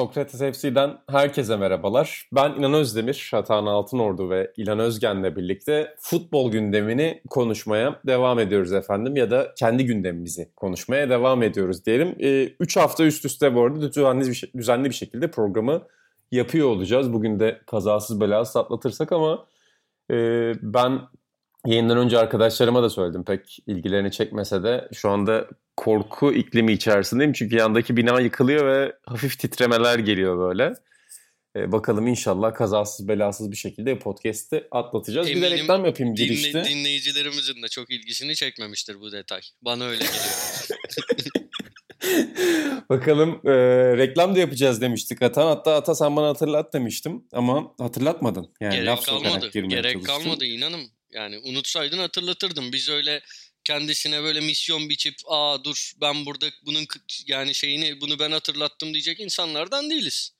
Sokrates FC'den herkese merhabalar. Ben İnan Özdemir, Hatan Altınordu ve İlan Özgen'le birlikte futbol gündemini konuşmaya devam ediyoruz efendim. Ya da kendi gündemimizi konuşmaya devam ediyoruz diyelim. 3 ee, hafta üst üste bu arada düzenli bir, düzenli bir şekilde programı yapıyor olacağız. Bugün de kazasız belasız atlatırsak ama e, ben yayından önce arkadaşlarıma da söyledim pek ilgilerini çekmese de şu anda korku iklimi içerisindeyim. Çünkü yandaki bina yıkılıyor ve hafif titremeler geliyor böyle. Ee, bakalım inşallah kazasız belasız bir şekilde podcast'i atlatacağız. Eminim, bir de reklam yapayım dinle, girişte. Dinleyicilerimizin de çok ilgisini çekmemiştir bu detay. Bana öyle geliyor. Bakalım e, reklam da yapacağız demiştik Atan. Hatta Ata sen bana hatırlat demiştim ama hatırlatmadın. Yani gerek laf kalmadı. Gerek çalıştım. kalmadı inanın. Yani unutsaydın hatırlatırdım. Biz öyle kendisine böyle misyon biçip aa dur ben burada bunun yani şeyini bunu ben hatırlattım diyecek insanlardan değiliz.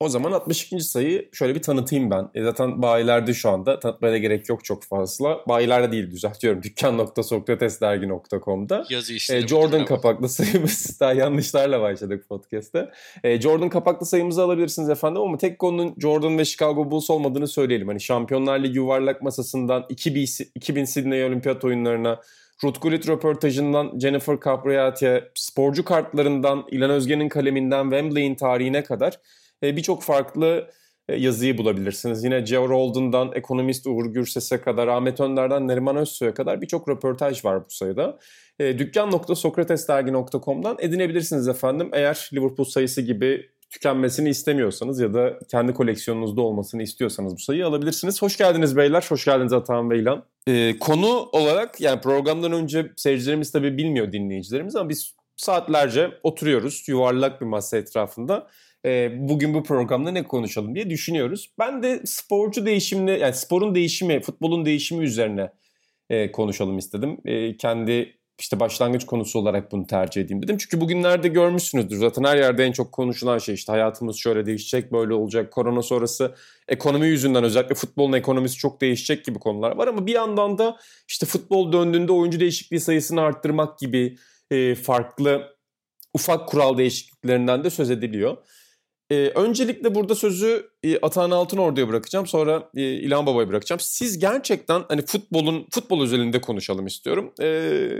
O zaman 62. sayıyı şöyle bir tanıtayım ben. E zaten bayilerde şu anda tanıtmaya da gerek yok çok fazla. Bayilerde değil düzeltiyorum. Dükkan.sokratesdergi.com'da. Yazı işte. E, Jordan kapaklı sayımız. Daha yanlışlarla başladık podcast'te. E, Jordan kapaklı sayımızı alabilirsiniz efendim ama tek konunun Jordan ve Chicago Bulls olmadığını söyleyelim. Hani Şampiyonlar Ligi yuvarlak masasından 2000, 2000 Sydney Olimpiyat oyunlarına Ruth Gullit röportajından Jennifer Capriati'ye, sporcu kartlarından İlan Özgen'in kaleminden Wembley'in tarihine kadar e, birçok farklı e, yazıyı bulabilirsiniz. Yine Geo Roldan'dan ekonomist Uğur Gürses'e kadar, Ahmet Önder'den Neriman Özsoy'a kadar birçok röportaj var bu sayıda. E, Dükkan.sokratesdergi.com'dan edinebilirsiniz efendim. Eğer Liverpool sayısı gibi tükenmesini istemiyorsanız ya da kendi koleksiyonunuzda olmasını istiyorsanız bu sayıyı alabilirsiniz. Hoş geldiniz beyler, hoş geldiniz Atahan ve. Ee, konu olarak yani programdan önce seyircilerimiz tabii bilmiyor dinleyicilerimiz ama biz saatlerce oturuyoruz yuvarlak bir masa etrafında. Ee, bugün bu programda ne konuşalım diye düşünüyoruz. Ben de sporcu değişimini yani sporun değişimi, futbolun değişimi üzerine e, konuşalım istedim. E, kendi işte başlangıç konusu olarak bunu tercih edeyim dedim. Çünkü bugünlerde görmüşsünüzdür zaten her yerde en çok konuşulan şey işte hayatımız şöyle değişecek, böyle olacak. Korona sonrası ekonomi yüzünden özellikle futbolun ekonomisi çok değişecek gibi konular var. Ama bir yandan da işte futbol döndüğünde oyuncu değişikliği sayısını arttırmak gibi e, farklı ufak kural değişikliklerinden de söz ediliyor. Ee, öncelikle burada sözü e, Atahan Altınordu'ya bırakacağım. Sonra e, İlhan Baba'ya bırakacağım. Siz gerçekten hani futbolun futbol özelinde konuşalım istiyorum. Ee,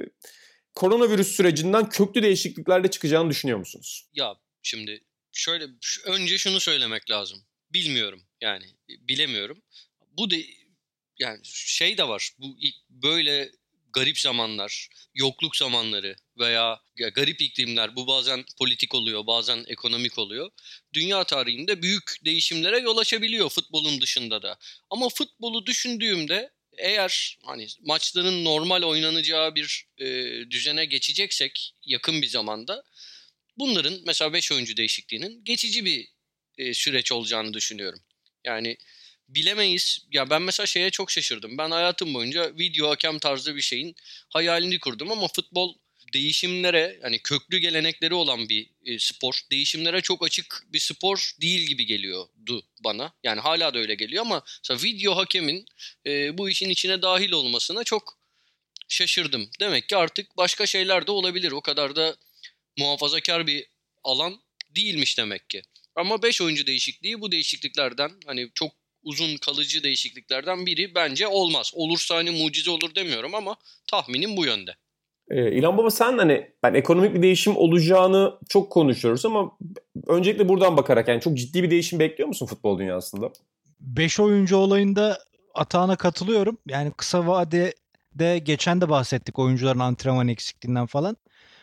koronavirüs sürecinden köklü değişikliklerle çıkacağını düşünüyor musunuz? Ya şimdi şöyle önce şunu söylemek lazım. Bilmiyorum yani bilemiyorum. Bu de yani şey de var. Bu böyle garip zamanlar, yokluk zamanları veya garip iklimler bu bazen politik oluyor, bazen ekonomik oluyor. Dünya tarihinde büyük değişimlere yol açabiliyor futbolun dışında da. Ama futbolu düşündüğümde eğer hani maçların normal oynanacağı bir e, düzene geçeceksek yakın bir zamanda bunların mesela 5 oyuncu değişikliğinin geçici bir e, süreç olacağını düşünüyorum. Yani bilemeyiz. Ya ben mesela şeye çok şaşırdım. Ben hayatım boyunca video hakem tarzı bir şeyin hayalini kurdum ama futbol değişimlere yani köklü gelenekleri olan bir e, spor. Değişimlere çok açık bir spor değil gibi geliyordu bana. Yani hala da öyle geliyor ama mesela video hakemin e, bu işin içine dahil olmasına çok şaşırdım. Demek ki artık başka şeyler de olabilir. O kadar da muhafazakar bir alan değilmiş demek ki. Ama 5 oyuncu değişikliği bu değişikliklerden hani çok uzun kalıcı değişikliklerden biri bence olmaz. Olursa hani mucize olur demiyorum ama tahminim bu yönde. Ee, İlhan Baba sen hani ben ekonomik bir değişim olacağını çok konuşuyoruz ama öncelikle buradan bakarak yani çok ciddi bir değişim bekliyor musun futbol dünyasında? 5 oyuncu olayında atağına katılıyorum. Yani kısa vadede geçen de bahsettik oyuncuların antrenman eksikliğinden falan.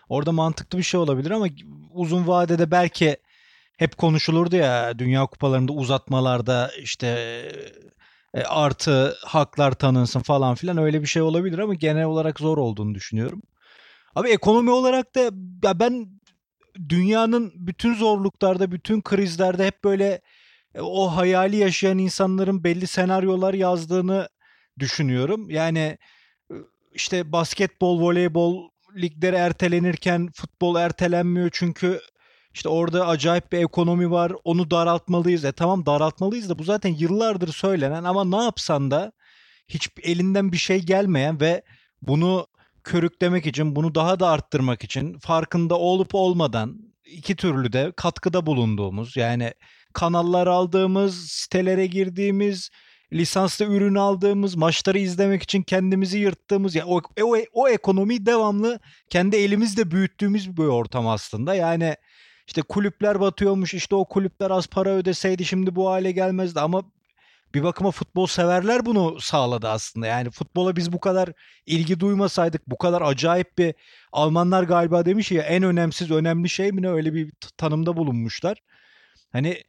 Orada mantıklı bir şey olabilir ama uzun vadede belki hep konuşulurdu ya Dünya Kupalarında uzatmalarda işte e, artı haklar tanınsın falan filan öyle bir şey olabilir ama genel olarak zor olduğunu düşünüyorum. Abi ekonomi olarak da ya ben dünyanın bütün zorluklarda, bütün krizlerde hep böyle e, o hayali yaşayan insanların belli senaryolar yazdığını düşünüyorum. Yani e, işte basketbol, voleybol ligleri ertelenirken futbol ertelenmiyor çünkü işte orada acayip bir ekonomi var. Onu daraltmalıyız. E tamam daraltmalıyız da bu zaten yıllardır söylenen ama ne yapsan da hiç elinden bir şey gelmeyen ve bunu körüklemek için, bunu daha da arttırmak için farkında olup olmadan iki türlü de katkıda bulunduğumuz yani kanallar aldığımız, sitelere girdiğimiz, lisanslı ürün aldığımız, maçları izlemek için kendimizi yırttığımız yani o, o, o ekonomiyi devamlı kendi elimizde büyüttüğümüz bir ortam aslında. Yani işte kulüpler batıyormuş işte o kulüpler az para ödeseydi şimdi bu hale gelmezdi ama bir bakıma futbol severler bunu sağladı aslında. Yani futbola biz bu kadar ilgi duymasaydık bu kadar acayip bir Almanlar galiba demiş ya en önemsiz önemli şey mi ne öyle bir tanımda bulunmuşlar. Hani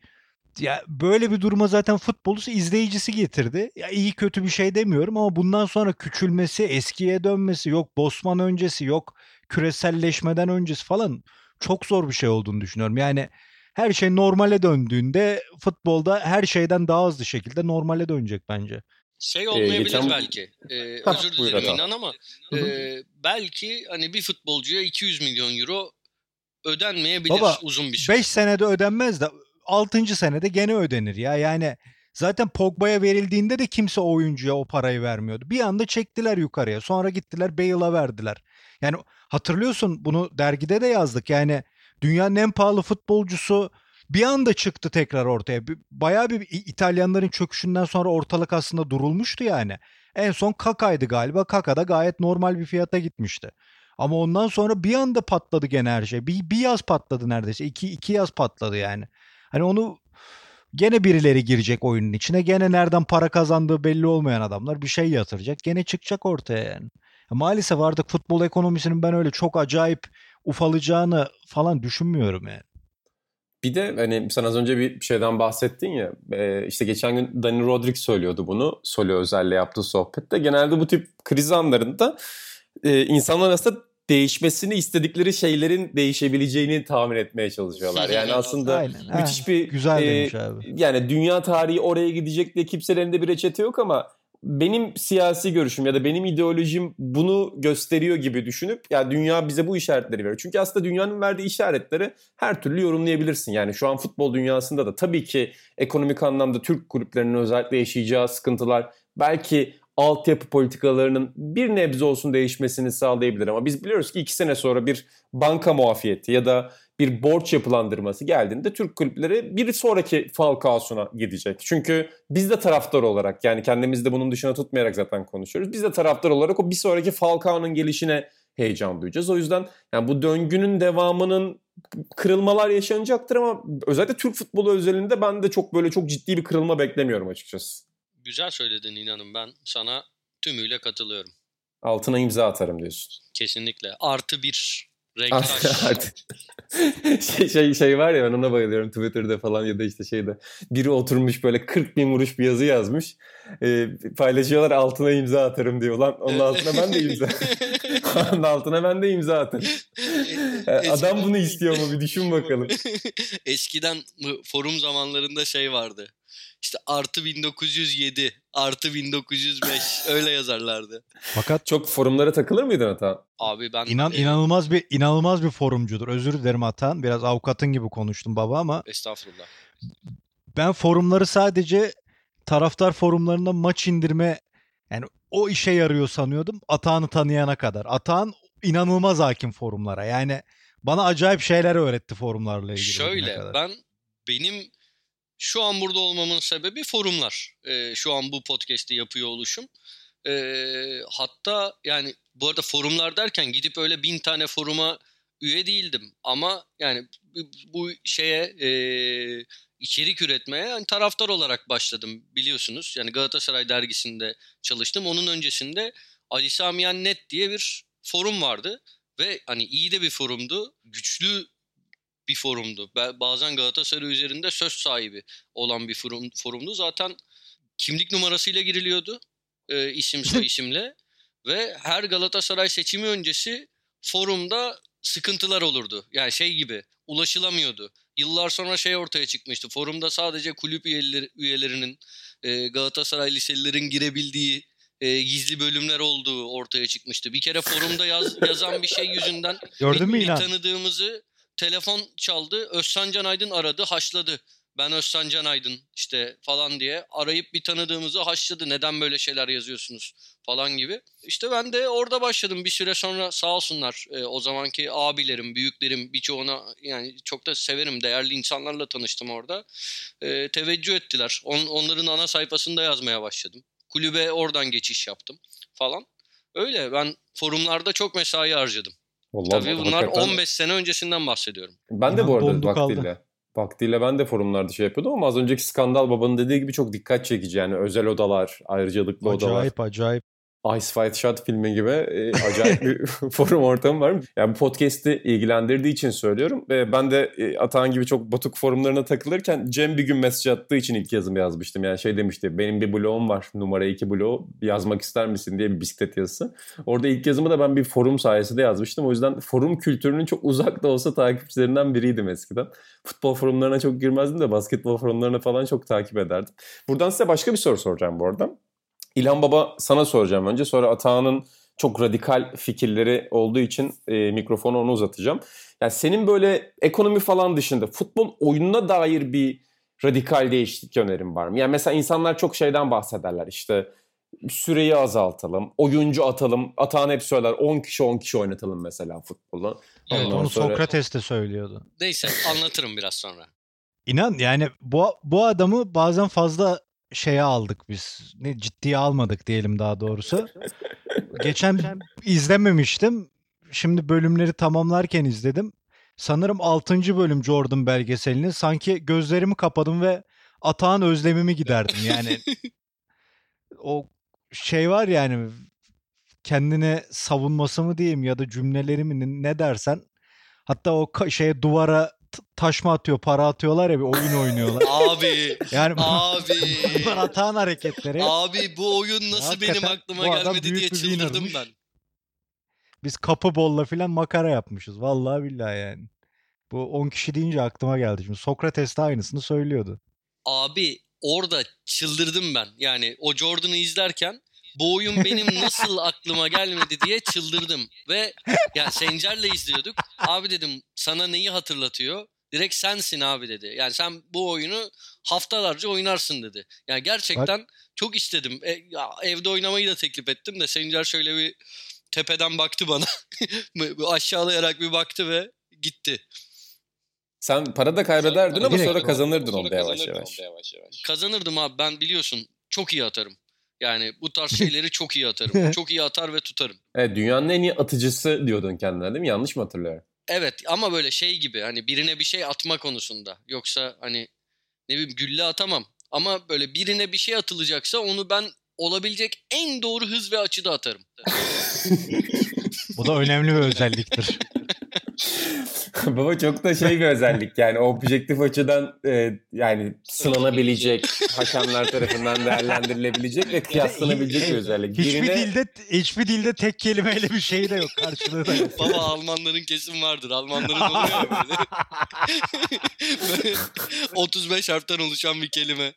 ya böyle bir duruma zaten futbolu izleyicisi getirdi. Ya iyi kötü bir şey demiyorum ama bundan sonra küçülmesi, eskiye dönmesi, yok Bosman öncesi, yok küreselleşmeden öncesi falan çok zor bir şey olduğunu düşünüyorum. Yani her şey normale döndüğünde futbolda her şeyden daha hızlı şekilde normale dönecek bence. Şey olmayabilir ee, geçen... belki. Ee, özür dilerim inan ama e, belki hani bir futbolcuya 200 milyon euro ödenmeyebilir Baba, uzun bir süre. 5 senede ödenmez de 6. senede gene ödenir ya. Yani zaten Pogba'ya verildiğinde de kimse o oyuncuya o parayı vermiyordu. Bir anda çektiler yukarıya. Sonra gittiler Bale'a verdiler. Yani hatırlıyorsun bunu dergide de yazdık. Yani dünyanın en pahalı futbolcusu bir anda çıktı tekrar ortaya. Bayağı bir İtalyanların çöküşünden sonra ortalık aslında durulmuştu yani. En son Kaka'ydı galiba. Kaka da gayet normal bir fiyata gitmişti. Ama ondan sonra bir anda patladı gene her şey. Bir, bir yaz patladı neredeyse. İki, iki yaz patladı yani. Hani onu gene birileri girecek oyunun içine. Gene nereden para kazandığı belli olmayan adamlar bir şey yatıracak. Gene çıkacak ortaya yani. Maalesef artık futbol ekonomisinin ben öyle çok acayip ufalacağını falan düşünmüyorum yani. Bir de hani sen az önce bir şeyden bahsettin ya e, işte geçen gün Dani Rodrik söylüyordu bunu Solo özelle yaptığı sohbette. Genelde bu tip kriz anlarında e, insanlar arasında değişmesini istedikleri şeylerin değişebileceğini tahmin etmeye çalışıyorlar. Yani aslında Aynen. müthiş bir güzel e, abi. Yani dünya tarihi oraya gidecek diye kimsenin elinde bir reçete yok ama benim siyasi görüşüm ya da benim ideolojim bunu gösteriyor gibi düşünüp ya dünya bize bu işaretleri veriyor. Çünkü aslında dünyanın verdiği işaretleri her türlü yorumlayabilirsin. Yani şu an futbol dünyasında da tabii ki ekonomik anlamda Türk kulüplerinin özellikle yaşayacağı sıkıntılar belki altyapı politikalarının bir nebze olsun değişmesini sağlayabilir. Ama biz biliyoruz ki iki sene sonra bir banka muafiyeti ya da bir borç yapılandırması geldiğinde Türk kulüpleri bir sonraki Falcao'suna gidecek. Çünkü biz de taraftar olarak yani kendimizi de bunun dışına tutmayarak zaten konuşuyoruz. Biz de taraftar olarak o bir sonraki Falcao'nun gelişine heyecan duyacağız. O yüzden yani bu döngünün devamının kırılmalar yaşanacaktır ama özellikle Türk futbolu özelinde ben de çok böyle çok ciddi bir kırılma beklemiyorum açıkçası. Güzel söyledin inanın ben sana tümüyle katılıyorum. Altına imza atarım diyorsun. Kesinlikle. Artı bir Renktaş. şey, şey, şey var ya ben ona bayılıyorum Twitter'da falan ya da işte şeyde. Biri oturmuş böyle 40 bin vuruş bir yazı yazmış. E, paylaşıyorlar altına imza atarım diyor. Lan onun altına ben de imza. onun altına ben de imza atarım. Eskiden... Adam bunu istiyor mu bir düşün bakalım. Eskiden forum zamanlarında şey vardı. İşte artı 1907, artı 1905 öyle yazarlardı. Fakat çok forumlara takılır mıydın Atan? Abi ben İnan e... inanılmaz bir inanılmaz bir forumcudur. Özür dilerim Atan. Biraz avukatın gibi konuştum baba ama Estağfurullah. Ben forumları sadece taraftar forumlarında maç indirme yani o işe yarıyor sanıyordum. Atağını tanıyana kadar. Atağın inanılmaz hakim forumlara. Yani bana acayip şeyler öğretti forumlarla ilgili. Şöyle ben benim şu an burada olmamın sebebi forumlar. E, şu an bu podcast'i yapıyor oluşum. E, hatta yani bu arada forumlar derken gidip öyle bin tane foruma üye değildim. Ama yani bu şeye e, içerik üretmeye yani taraftar olarak başladım biliyorsunuz. Yani Galatasaray dergisinde çalıştım. Onun öncesinde Ali Samiyan Net diye bir forum vardı. Ve hani iyi de bir forumdu. Güçlü bir forumdu. Bazen Galatasaray üzerinde söz sahibi olan bir forum, forumdu. Zaten kimlik numarasıyla giriliyordu. E, isim soy isimle. Ve her Galatasaray seçimi öncesi forumda sıkıntılar olurdu. Yani şey gibi ulaşılamıyordu. Yıllar sonra şey ortaya çıkmıştı. Forumda sadece kulüp üyeleri, üyelerinin e, Galatasaray liselilerin girebildiği e, gizli bölümler olduğu ortaya çıkmıştı. Bir kere forumda yaz, yazan bir şey yüzünden Gördün mü bir tanıdığımızı telefon çaldı. Özcan Can Aydın aradı, haşladı. Ben Özcan Can Aydın işte falan diye arayıp bir tanıdığımızı haşladı. Neden böyle şeyler yazıyorsunuz falan gibi. İşte ben de orada başladım. Bir süre sonra sağ olsunlar e, o zamanki abilerim, büyüklerim birçoğuna yani çok da severim. Değerli insanlarla tanıştım orada. E, teveccüh ettiler. On, onların ana sayfasında yazmaya başladım. Kulübe oradan geçiş yaptım falan. Öyle ben forumlarda çok mesai harcadım. Vallahi Tabii bunlar hakikaten- 15 sene öncesinden bahsediyorum. Ben de bu arada dondu kaldı. vaktiyle. Vaktiyle ben de forumlarda şey yapıyordum ama az önceki skandal babanın dediği gibi çok dikkat çekici yani özel odalar, ayrıcalıklı odalar. Acayip acayip. Ice White Shot filmi gibi e, acayip bir forum ortamı var. Yani bu podcast'i ilgilendirdiği için söylüyorum. Ve ben de e, Atahan gibi çok batuk forumlarına takılırken Cem bir gün mesaj attığı için ilk yazımı yazmıştım. Yani şey demişti benim bir blogum var numara 2 bloğu yazmak ister misin diye bir bisiklet yazısı. Orada ilk yazımı da ben bir forum sayesinde yazmıştım. O yüzden forum kültürünün çok uzak da olsa takipçilerinden biriydim eskiden. Futbol forumlarına çok girmezdim de basketbol forumlarına falan çok takip ederdim. Buradan size başka bir soru soracağım bu arada. İlhan Baba sana soracağım önce. Sonra Atahan'ın çok radikal fikirleri olduğu için e, mikrofonu ona uzatacağım. Yani senin böyle ekonomi falan dışında futbol oyununa dair bir radikal değişiklik önerin var mı? Yani mesela insanlar çok şeyden bahsederler işte süreyi azaltalım, oyuncu atalım. Atahan hep söyler 10 kişi 10 kişi oynatalım mesela futbolu. Ondan Onu sonra- Sokrates de söylüyordu. Neyse anlatırım biraz sonra. İnan yani bu bu adamı bazen fazla şeye aldık biz. Ne ciddiye almadık diyelim daha doğrusu. Geçen izlememiştim. Şimdi bölümleri tamamlarken izledim. Sanırım 6. bölüm Jordan belgeselini. Sanki gözlerimi kapadım ve Atağın özlemimi giderdim. Yani o şey var yani kendine savunması mı diyeyim ya da cümleleri mi ne- dersen. Hatta o şeye duvara t- taş mı atıyor, para atıyorlar ya bir oyun oynuyorlar. Abi, Yani abi. bunlar Atağın hareketleri. Abi bu oyun nasıl benim Hakikaten aklıma bu adam gelmedi diye çıldırdım ben. Biz kapı bolla filan makara yapmışız. Vallahi billahi yani. Bu 10 kişi deyince aklıma geldi. Şimdi Sokrates de aynısını söylüyordu. Abi orada çıldırdım ben. Yani o Jordan'ı izlerken bu oyun benim nasıl aklıma gelmedi diye çıldırdım. Ve ya Sencer'le izliyorduk. Abi dedim sana neyi hatırlatıyor? Direkt sensin abi dedi. Yani sen bu oyunu haftalarca oynarsın dedi. Yani gerçekten çok istedim. E, ya evde oynamayı da teklif ettim de Sencer şöyle bir tepeden baktı bana. Aşağılayarak bir baktı ve gitti. Sen para da kaybederdin ama Direkt. sonra kazanırdın onda yavaş yavaş. Kazanırdım abi ben biliyorsun çok iyi atarım. Yani bu tarz şeyleri çok iyi atarım. Çok iyi atar ve tutarım. Evet dünyanın en iyi atıcısı diyordun kendine değil mi? Yanlış mı hatırlıyorum? Evet ama böyle şey gibi hani birine bir şey atma konusunda. Yoksa hani ne bileyim gülle atamam. Ama böyle birine bir şey atılacaksa onu ben olabilecek en doğru hız ve açıda atarım. Bu da önemli bir özelliktir. Baba çok da şey bir özellik yani objektif açıdan e, yani sınanabilecek, hakemler tarafından değerlendirilebilecek ve kıyaslanabilecek bir özellik. Hiçbir Birine dilde hiçbir dilde tek kelimeyle bir şey de yok. Karşılığı da yok. Baba Almanların kesim vardır. Almanların oluyor böyle. böyle 35 harften oluşan bir kelime.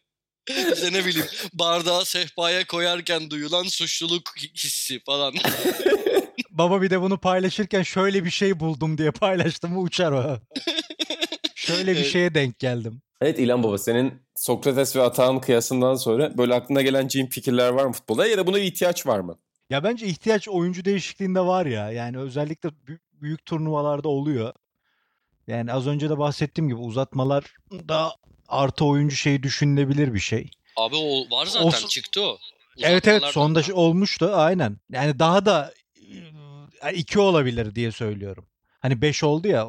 İşte ne bileyim bardağı sehpaya koyarken duyulan suçluluk hissi falan. Baba bir de bunu paylaşırken şöyle bir şey buldum diye paylaştım mı uçar o. şöyle bir şeye denk geldim. Evet İlhan Baba senin Sokrates ve Atahan kıyasından sonra böyle aklına gelen cin fikirler var mı futbolda ya da buna bir ihtiyaç var mı? Ya bence ihtiyaç oyuncu değişikliğinde var ya. Yani özellikle bü- büyük turnuvalarda oluyor. Yani az önce de bahsettiğim gibi uzatmalar da artı oyuncu şeyi düşünülebilir bir şey. Abi o var zaten Olsun. çıktı o. Evet evet sonda olmuştu aynen. Yani daha da e, iki olabilir diye söylüyorum. Hani 5 oldu ya.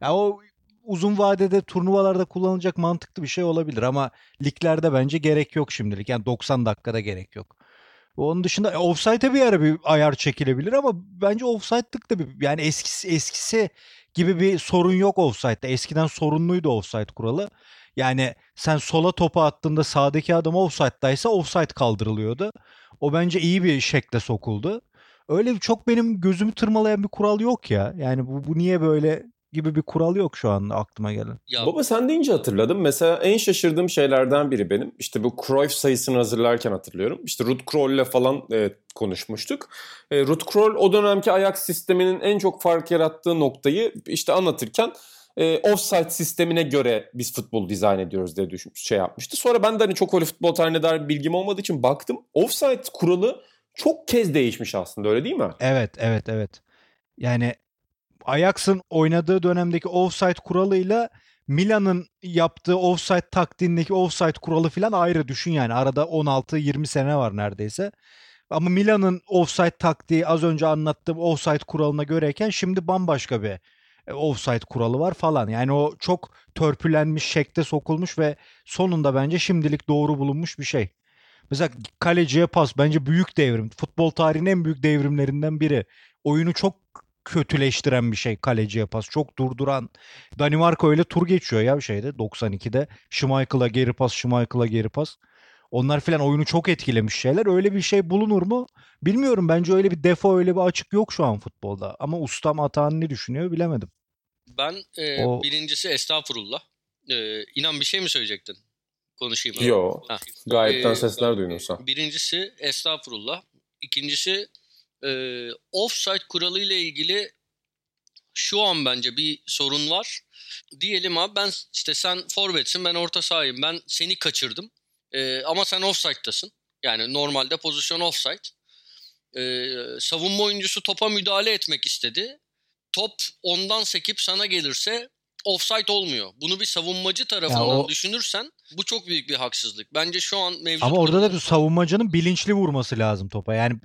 Ya o uzun vadede turnuvalarda kullanılacak mantıklı bir şey olabilir ama liglerde bence gerek yok şimdilik. Yani 90 dakikada gerek yok. Onun dışında e, offside'e bir ara bir ayar çekilebilir ama bence offside'lık da bir yani eskisi eskisi gibi bir sorun yok offside'da. Eskiden sorunluydu offside kuralı. Yani sen sola topu attığında sağdaki adam offside'daysa offside kaldırılıyordu. O bence iyi bir şekle sokuldu. Öyle çok benim gözümü tırmalayan bir kural yok ya. Yani bu, bu niye böyle gibi bir kural yok şu anda aklıma gelen. Ya Baba sen deyince hatırladım. Mesela en şaşırdığım şeylerden biri benim. İşte bu Cruyff sayısını hazırlarken hatırlıyorum. İşte Ruud Krol'le falan e, konuşmuştuk. E, Ruud Krol o dönemki Ajax sisteminin en çok fark yarattığı noktayı işte anlatırken e, offside sistemine göre biz futbol dizayn ediyoruz diye düşün, şey yapmıştı. Sonra ben de hani çok öyle futbol tarihine dair bilgim olmadığı için baktım. Offside kuralı çok kez değişmiş aslında öyle değil mi? Evet, evet, evet. Yani Ajax'ın oynadığı dönemdeki offside kuralıyla Milan'ın yaptığı offside taktiğindeki offside kuralı falan ayrı düşün yani. Arada 16-20 sene var neredeyse. Ama Milan'ın offside taktiği az önce anlattığım offside kuralına göreyken şimdi bambaşka bir e, offside kuralı var falan. Yani o çok törpülenmiş, şekte sokulmuş ve sonunda bence şimdilik doğru bulunmuş bir şey. Mesela kaleciye pas bence büyük devrim. Futbol tarihinin en büyük devrimlerinden biri. Oyunu çok kötüleştiren bir şey kaleciye pas. Çok durduran. Danimarka öyle tur geçiyor ya bir şeyde 92'de. Schmeichel'a geri pas, Schmeichel'a geri pas. Onlar filan oyunu çok etkilemiş şeyler. Öyle bir şey bulunur mu? Bilmiyorum. Bence öyle bir defo, öyle bir açık yok şu an futbolda. Ama ustam Atahan ne düşünüyor bilemedim. ben e, O- birincisi estağfurullah. E, inan bir şey mi söyleyecektin? Konuşayım. abi. Yo. Ha. Gayetten Ee, sesler duyulursa. Birincisi estağfurullah. İkincisi e, offside kuralı ile ilgili şu an bence bir sorun var. Diyelim abi ben işte sen forvetsin ben orta sahayım ben seni kaçırdım. E, ama sen offside'tasın. Yani normalde pozisyon offside. E, savunma oyuncusu topa müdahale etmek istedi. Top ondan sekip sana gelirse offside olmuyor. Bunu bir savunmacı tarafından o- düşünürsen bu çok büyük bir haksızlık. Bence şu an mevcut Ama orada da bir savunmacının bilinçli vurması lazım topa. Yani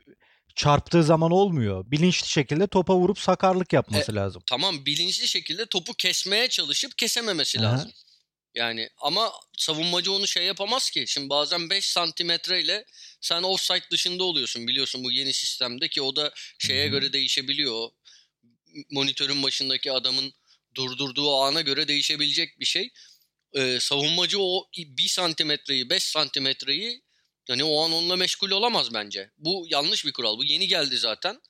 çarptığı zaman olmuyor. Bilinçli şekilde topa vurup sakarlık yapması lazım. tamam bilinçli şekilde topu kesmeye çalışıp kesememesi Aha. lazım. Yani ama savunmacı onu şey yapamaz ki. Şimdi bazen 5 santimetre ile sen offside dışında oluyorsun biliyorsun bu yeni sistemde ki o da şeye hı. göre değişebiliyor. Monitörün başındaki adamın durdurduğu ana göre değişebilecek bir şey. Ee, savunmacı o 1 santimetreyi 5 santimetreyi yani o an onunla meşgul olamaz bence. Bu yanlış bir kural. Bu yeni geldi zaten.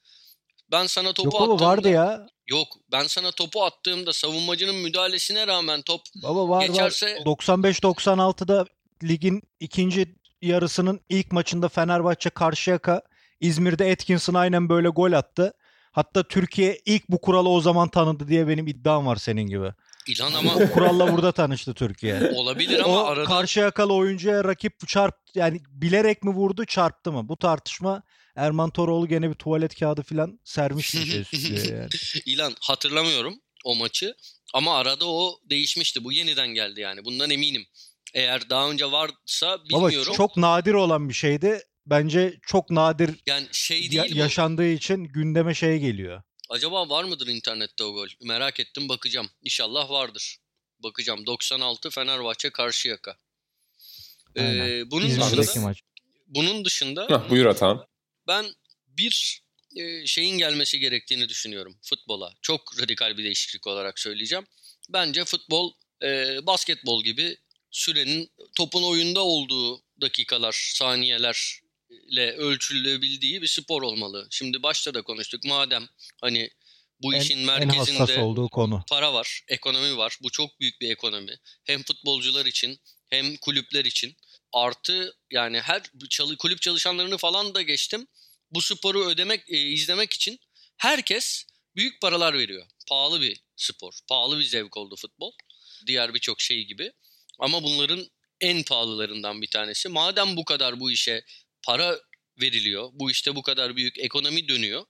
Ben sana topu Yok attığımda... vardı ya. Yok ben sana topu attığımda savunmacının müdahalesine rağmen top Baba var Geçerse- var. 95-96'da ligin ikinci yarısının ilk maçında Fenerbahçe Karşıyaka İzmir'de Atkinson aynen böyle gol attı. Hatta Türkiye ilk bu kuralı o zaman tanıdı diye benim iddiam var senin gibi. ilan ama O kuralla burada tanıştı Türkiye. olabilir ama o arada Karşıyakalı oyuncuya rakip çarp yani bilerek mi vurdu çarptı mı? Bu tartışma Erman Toroğlu gene bir tuvalet kağıdı falan sermişti bir şey stüdyoya yani. ilan hatırlamıyorum o maçı ama arada o değişmişti. Bu yeniden geldi yani. Bundan eminim. Eğer daha önce varsa Baba bilmiyorum. çok nadir olan bir şeydi. Bence çok nadir yani şey ya- değil bu. yaşandığı için gündeme şey geliyor. Acaba var mıdır internette o gol? Merak ettim bakacağım. İnşallah vardır. Bakacağım. 96 Fenerbahçe Karşıyaka. Ee, bunun dışında maç. bunun dışında Hah, buyur Atan. ben bir e, şeyin gelmesi gerektiğini düşünüyorum futbola. Çok radikal bir değişiklik olarak söyleyeceğim. Bence futbol e, basketbol gibi sürenin topun oyunda olduğu dakikalar, saniyelerle ölçülebildiği bir spor olmalı. Şimdi başta da konuştuk. Madem hani bu En, işin en merkezinde hassas olduğu konu. para var, ekonomi var. Bu çok büyük bir ekonomi. Hem futbolcular için hem kulüpler için. Artı yani her çalı, kulüp çalışanlarını falan da geçtim. Bu sporu ödemek, e, izlemek için herkes büyük paralar veriyor. Pahalı bir spor, pahalı bir zevk oldu futbol. Diğer birçok şey gibi. Ama bunların en pahalılarından bir tanesi. Madem bu kadar bu işe para veriliyor, bu işte bu kadar büyük ekonomi dönüyor.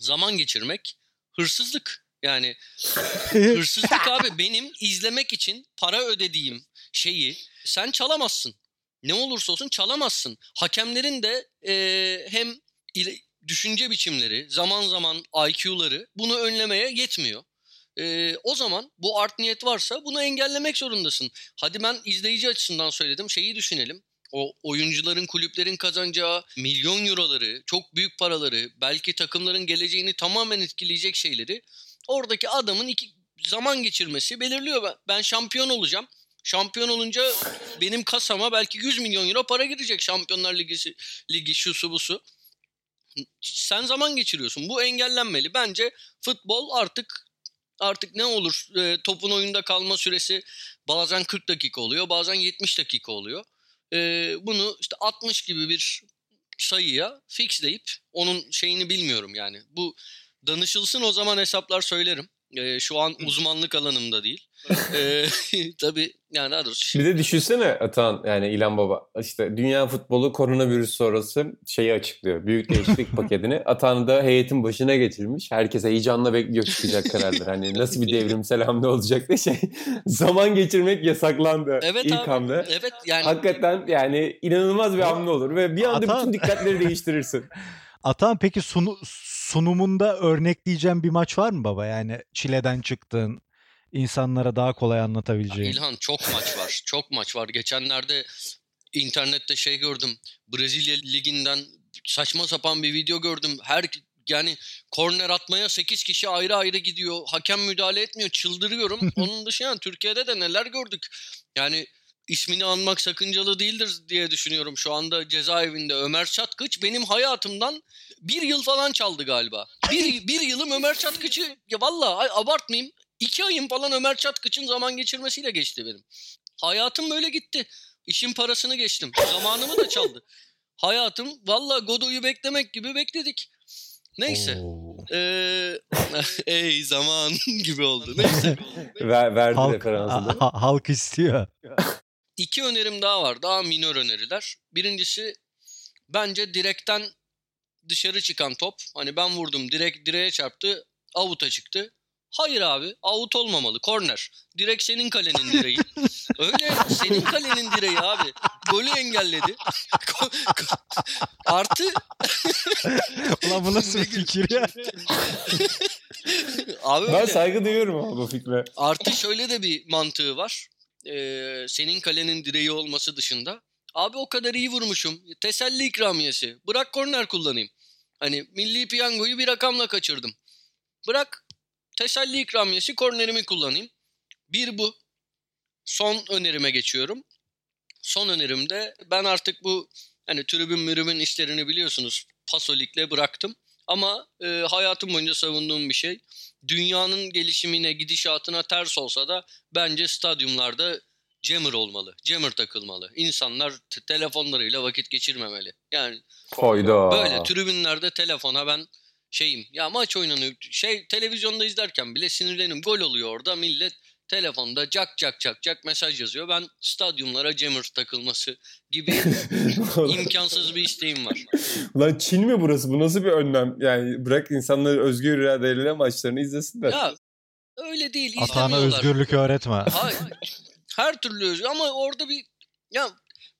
Zaman geçirmek hırsızlık. Yani hırsızlık abi benim izlemek için para ödediğim şeyi sen çalamazsın. Ne olursa olsun çalamazsın. Hakemlerin de e, hem ile- düşünce biçimleri, zaman zaman IQ'ları bunu önlemeye yetmiyor. E, o zaman bu art niyet varsa bunu engellemek zorundasın. Hadi ben izleyici açısından söyledim. Şeyi düşünelim. O oyuncuların, kulüplerin kazanacağı milyon euroları, çok büyük paraları, belki takımların geleceğini tamamen etkileyecek şeyleri oradaki adamın iki zaman geçirmesi belirliyor. Ben, ben şampiyon olacağım. Şampiyon olunca benim kasama belki 100 milyon euro para girecek Şampiyonlar Ligi, Ligi şusu busu. Sen zaman geçiriyorsun. Bu engellenmeli. Bence futbol artık artık ne olur e, topun oyunda kalma süresi bazen 40 dakika oluyor bazen 70 dakika oluyor. E, bunu işte 60 gibi bir sayıya fixleyip onun şeyini bilmiyorum yani. Bu danışılsın o zaman hesaplar söylerim. E, şu an uzmanlık alanımda değil. e, tabii yani daha doğrusu. Bir de düşünsene Atan yani İlan Baba işte dünya futbolu koronavirüs sonrası şeyi açıklıyor. Büyük değişiklik paketini. Atan da heyetin başına getirmiş. Herkes heyecanla bekliyor çıkacak kararlar. Hani nasıl bir devrimsel hamle olacak diye şey. Zaman geçirmek yasaklandı Evet ilk abi. hamle. Evet yani Hakikaten yani inanılmaz bir hamle olur ve bir anda Atan- bütün dikkatleri değiştirirsin. Atan peki sunu, sunumunda örnekleyeceğim bir maç var mı baba? Yani çileden çıktığın, insanlara daha kolay anlatabileceğin. İlhan çok maç var. Çok maç var. Geçenlerde internette şey gördüm. Brezilya liginden saçma sapan bir video gördüm. Her yani korner atmaya 8 kişi ayrı ayrı gidiyor. Hakem müdahale etmiyor. Çıldırıyorum. Onun dışında Türkiye'de de neler gördük. Yani ismini anmak sakıncalı değildir diye düşünüyorum. Şu anda cezaevinde Ömer Çatkıç benim hayatımdan bir yıl falan çaldı galiba. Bir, bir yılım Ömer Çatkıç'ı ya valla ay, abartmayayım. iki ayım falan Ömer Çatkıç'ın zaman geçirmesiyle geçti benim. Hayatım böyle gitti. İşin parasını geçtim. Zamanımı da çaldı. Hayatım valla Godoy'u beklemek gibi bekledik. Neyse. Ee, ey zaman gibi oldu. Neyse. Ver, verdi Halk, referansı da. ha- halk istiyor. İki önerim daha var. Daha minör öneriler. Birincisi bence direkten dışarı çıkan top. Hani ben vurdum direkt direğe çarptı. Avuta çıktı. Hayır abi out olmamalı. Korner. Direkt senin kalenin direği. Öyle senin kalenin direği abi. Golü engelledi. Artı Ulan bu nasıl bir fikir ya? abi Ben öyle. saygı duyuyorum ama bu fikre. Artı şöyle de bir mantığı var. Ee, senin kalenin direği olması dışında. Abi o kadar iyi vurmuşum. Teselli ikramiyesi. Bırak korner kullanayım. Hani milli piyangoyu bir rakamla kaçırdım. Bırak teselli ikramiyesi kornerimi kullanayım. Bir bu. Son önerime geçiyorum. Son önerimde ben artık bu hani tribün mürümün işlerini biliyorsunuz. Pasolik'le bıraktım. Ama e, hayatım boyunca savunduğum bir şey dünyanın gelişimine, gidişatına ters olsa da bence stadyumlarda jammer olmalı. Jammer takılmalı. İnsanlar telefonlarıyla vakit geçirmemeli. Yani Koydu. böyle tribünlerde telefona ben şeyim. Ya maç oynanıyor. Şey televizyonda izlerken bile sinirlenim. Gol oluyor orada. Millet telefonda cak cak cak cak mesaj yazıyor. Ben stadyumlara jammer takılması gibi imkansız bir isteğim var. Lan Çin mi burası? Bu nasıl bir önlem? Yani bırak insanlar özgür iradeyle maçlarını izlesinler. Ya öyle değil. İzlemiyorlar. özgürlük öğretme. Hayır. Her türlü özgür ama orada bir ya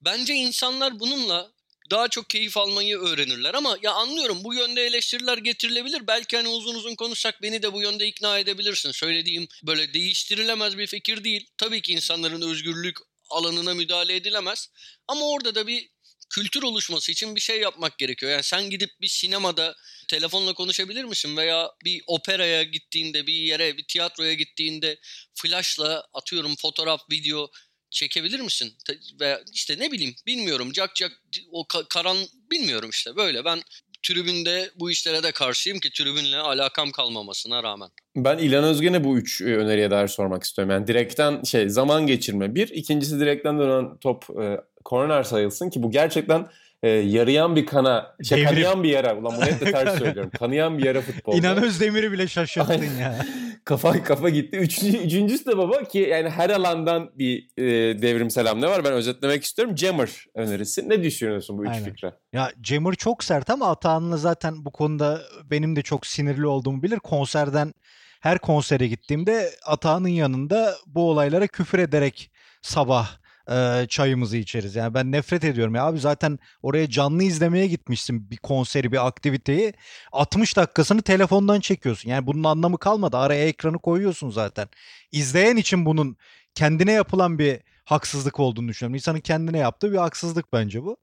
bence insanlar bununla daha çok keyif almayı öğrenirler ama ya anlıyorum bu yönde eleştiriler getirilebilir. Belki hani uzun uzun konuşsak beni de bu yönde ikna edebilirsin. Söylediğim böyle değiştirilemez bir fikir değil. Tabii ki insanların özgürlük alanına müdahale edilemez. Ama orada da bir kültür oluşması için bir şey yapmak gerekiyor. Yani sen gidip bir sinemada telefonla konuşabilir misin? Veya bir operaya gittiğinde, bir yere, bir tiyatroya gittiğinde flashla atıyorum fotoğraf, video çekebilir misin? Veya işte ne bileyim bilmiyorum. Cak cak o ka- karan bilmiyorum işte böyle. Ben tribünde bu işlere de karşıyım ki tribünle alakam kalmamasına rağmen. Ben İlhan Özgen'e bu üç e, öneriye dair sormak istiyorum. Yani direkten şey zaman geçirme. Bir, ikincisi direkten dönen top e, corner sayılsın ki bu gerçekten e, yarayan bir kana, şey, Devrim. kanayan bir yara. Ulan bu hep de ters söylüyorum. Kanayan bir yara futbolda. İnan Özdemir'i bile şaşırttın ya. kafa kafa gitti. Üçüncü, üçüncüsü de baba ki yani her alandan bir e, devrimsel hamle var. Ben özetlemek istiyorum. Jammer önerisi. Ne düşünüyorsun bu üç Aynen. fikre? Ya Cemur çok sert ama Atahan'la zaten bu konuda benim de çok sinirli olduğumu bilir. Konserden her konsere gittiğimde Atahan'ın yanında bu olaylara küfür ederek sabah e, çayımızı içeriz. Yani ben nefret ediyorum ya abi zaten oraya canlı izlemeye gitmişsin bir konseri bir aktiviteyi 60 dakikasını telefondan çekiyorsun. Yani bunun anlamı kalmadı. Araya ekranı koyuyorsun zaten. İzleyen için bunun kendine yapılan bir haksızlık olduğunu düşünüyorum. İnsanın kendine yaptığı bir haksızlık bence bu.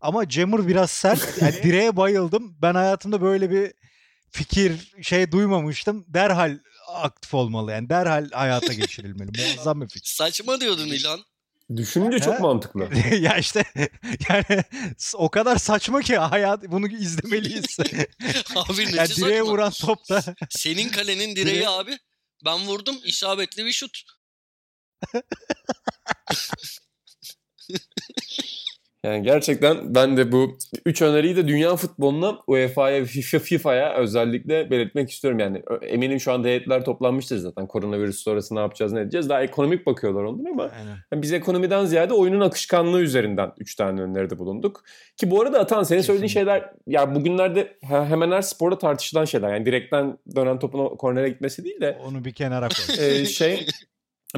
Ama Cemur biraz sert. Yani direğe bayıldım. Ben hayatımda böyle bir fikir şey duymamıştım. Derhal aktif olmalı yani. Derhal hayata geçirilmeli. Muazzam bir fikir. Saçma diyordun İlhan. Düşününce çok mantıklı. ya işte yani o kadar saçma ki hayat bunu izlemeliyiz. Abi yani nesi direğe saçma? vuran top da Senin kalenin direği abi. Ben vurdum isabetli bir şut. Yani gerçekten ben de bu üç öneriyi de dünya futboluna, UEFA'ya, FIFA, FIFA'ya özellikle belirtmek istiyorum. Yani eminim şu anda heyetler toplanmıştır zaten. Koronavirüs sonrası ne yapacağız, ne edeceğiz. Daha ekonomik bakıyorlar onlar ama yani biz ekonomiden ziyade oyunun akışkanlığı üzerinden üç tane öneride bulunduk. Ki bu arada Atan senin söylediğin şeyler ya bugünlerde hemen her sporda tartışılan şeyler. Yani direkten dönen topun kornere gitmesi değil de. Onu bir kenara koy. E, şey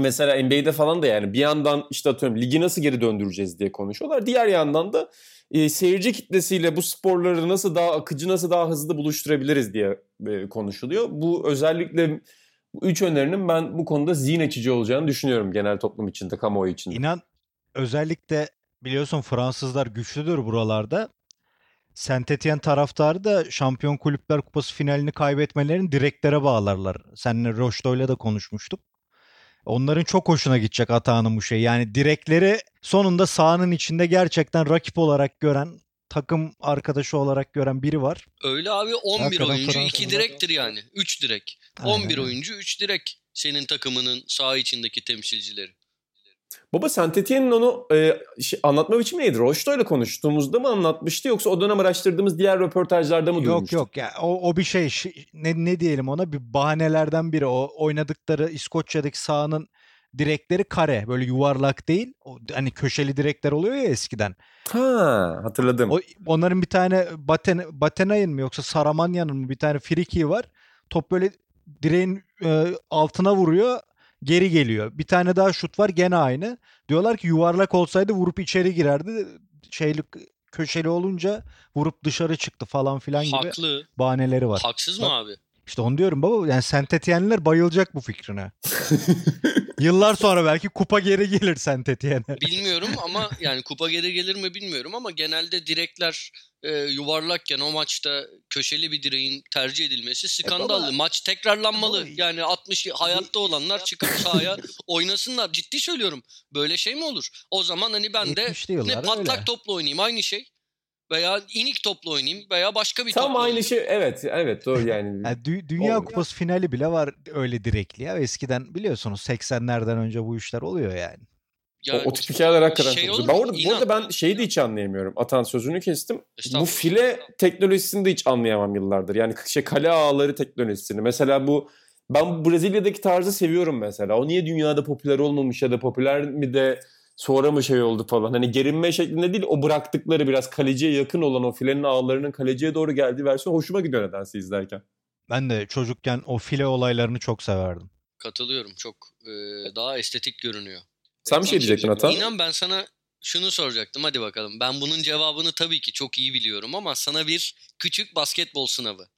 mesela NBA'de falan da yani bir yandan işte atıyorum ligi nasıl geri döndüreceğiz diye konuşuyorlar. Diğer yandan da e, seyirci kitlesiyle bu sporları nasıl daha akıcı, nasıl daha hızlı buluşturabiliriz diye e, konuşuluyor. Bu özellikle bu üç önerinin ben bu konuda zihin açıcı olacağını düşünüyorum genel toplum içinde, kamuoyu içinde. İnan özellikle biliyorsun Fransızlar güçlüdür buralarda. Saint Etienne taraftarı da Şampiyon Kulüpler Kupası finalini kaybetmelerini direklere bağlarlar. Seninle Roşto'yla da konuşmuştuk. Onların çok hoşuna gidecek Atağan'ın bu şey. Yani direkleri sonunda sahanın içinde gerçekten rakip olarak gören, takım arkadaşı olarak gören biri var. Öyle abi 11 Hakikaten oyuncu 2 direktir yani. 3 direk. Aynen. 11 oyuncu 3 direk senin takımının saha içindeki temsilcileri. Baba Saint Etienne'in onu e, şey, anlatma biçimi neydi? Roşto ile konuştuğumuzda mı anlatmıştı yoksa o dönem araştırdığımız diğer röportajlarda mı duymuştuk? Yok yok ya o, o bir şey ne, ne diyelim ona bir bahanelerden biri. O oynadıkları İskoçya'daki sahanın direkleri kare böyle yuvarlak değil. O, hani köşeli direkler oluyor ya eskiden. Ha hatırladım. O, onların bir tane Baten, Batenay'ın mı yoksa Saramanya'nın mı bir tane friki var. Top böyle direğin e, altına vuruyor geri geliyor. Bir tane daha şut var gene aynı. Diyorlar ki yuvarlak olsaydı vurup içeri girerdi. Şeylik köşeli olunca vurup dışarı çıktı falan filan gibi Haklı. bahaneleri var. Haksız mı abi? İşte onu diyorum baba. Yani Saint Etienne'ler bayılacak bu fikrine. Yıllar sonra belki kupa geri gelir Saint Etienne'e. Bilmiyorum ama yani kupa geri gelir mi bilmiyorum ama genelde direkler e, yuvarlakken o maçta köşeli bir direğin tercih edilmesi skandallı. E Maç tekrarlanmalı. Baba, yani 60 hayatta olanlar çıkıp sahaya oynasınlar. Ciddi söylüyorum. Böyle şey mi olur? O zaman hani ben de ne patlak öyle. topla oynayayım aynı şey veya inik topla oynayayım veya başka bir Tam topla aynı oynayayım. şey evet evet doğru yani. yani dü- Dünya o, Kupası finali bile var öyle direkli ya. Eskiden biliyorsunuz 80'lerden önce bu işler oluyor yani. Yani, o, o tip hikayeler hakikaten şey çok Ben orada, bu arada ben şeyi de hiç anlayamıyorum. Atan sözünü kestim. Bu file teknolojisini de hiç anlayamam yıllardır. Yani şey kale ağları teknolojisini. Mesela bu ben Brezilya'daki tarzı seviyorum mesela. O niye dünyada popüler olmamış ya da popüler mi de sonra mı şey oldu falan. Hani gerinme şeklinde değil o bıraktıkları biraz kaleciye yakın olan o filenin ağlarının kaleciye doğru geldiği versiyon hoşuma gidiyor nedense izlerken. Ben de çocukken o file olaylarını çok severdim. Katılıyorum. Çok e, daha estetik görünüyor. Sen bir şey diyecektin Ata. İnan ben sana şunu soracaktım. Hadi bakalım. Ben bunun cevabını tabii ki çok iyi biliyorum ama sana bir küçük basketbol sınavı.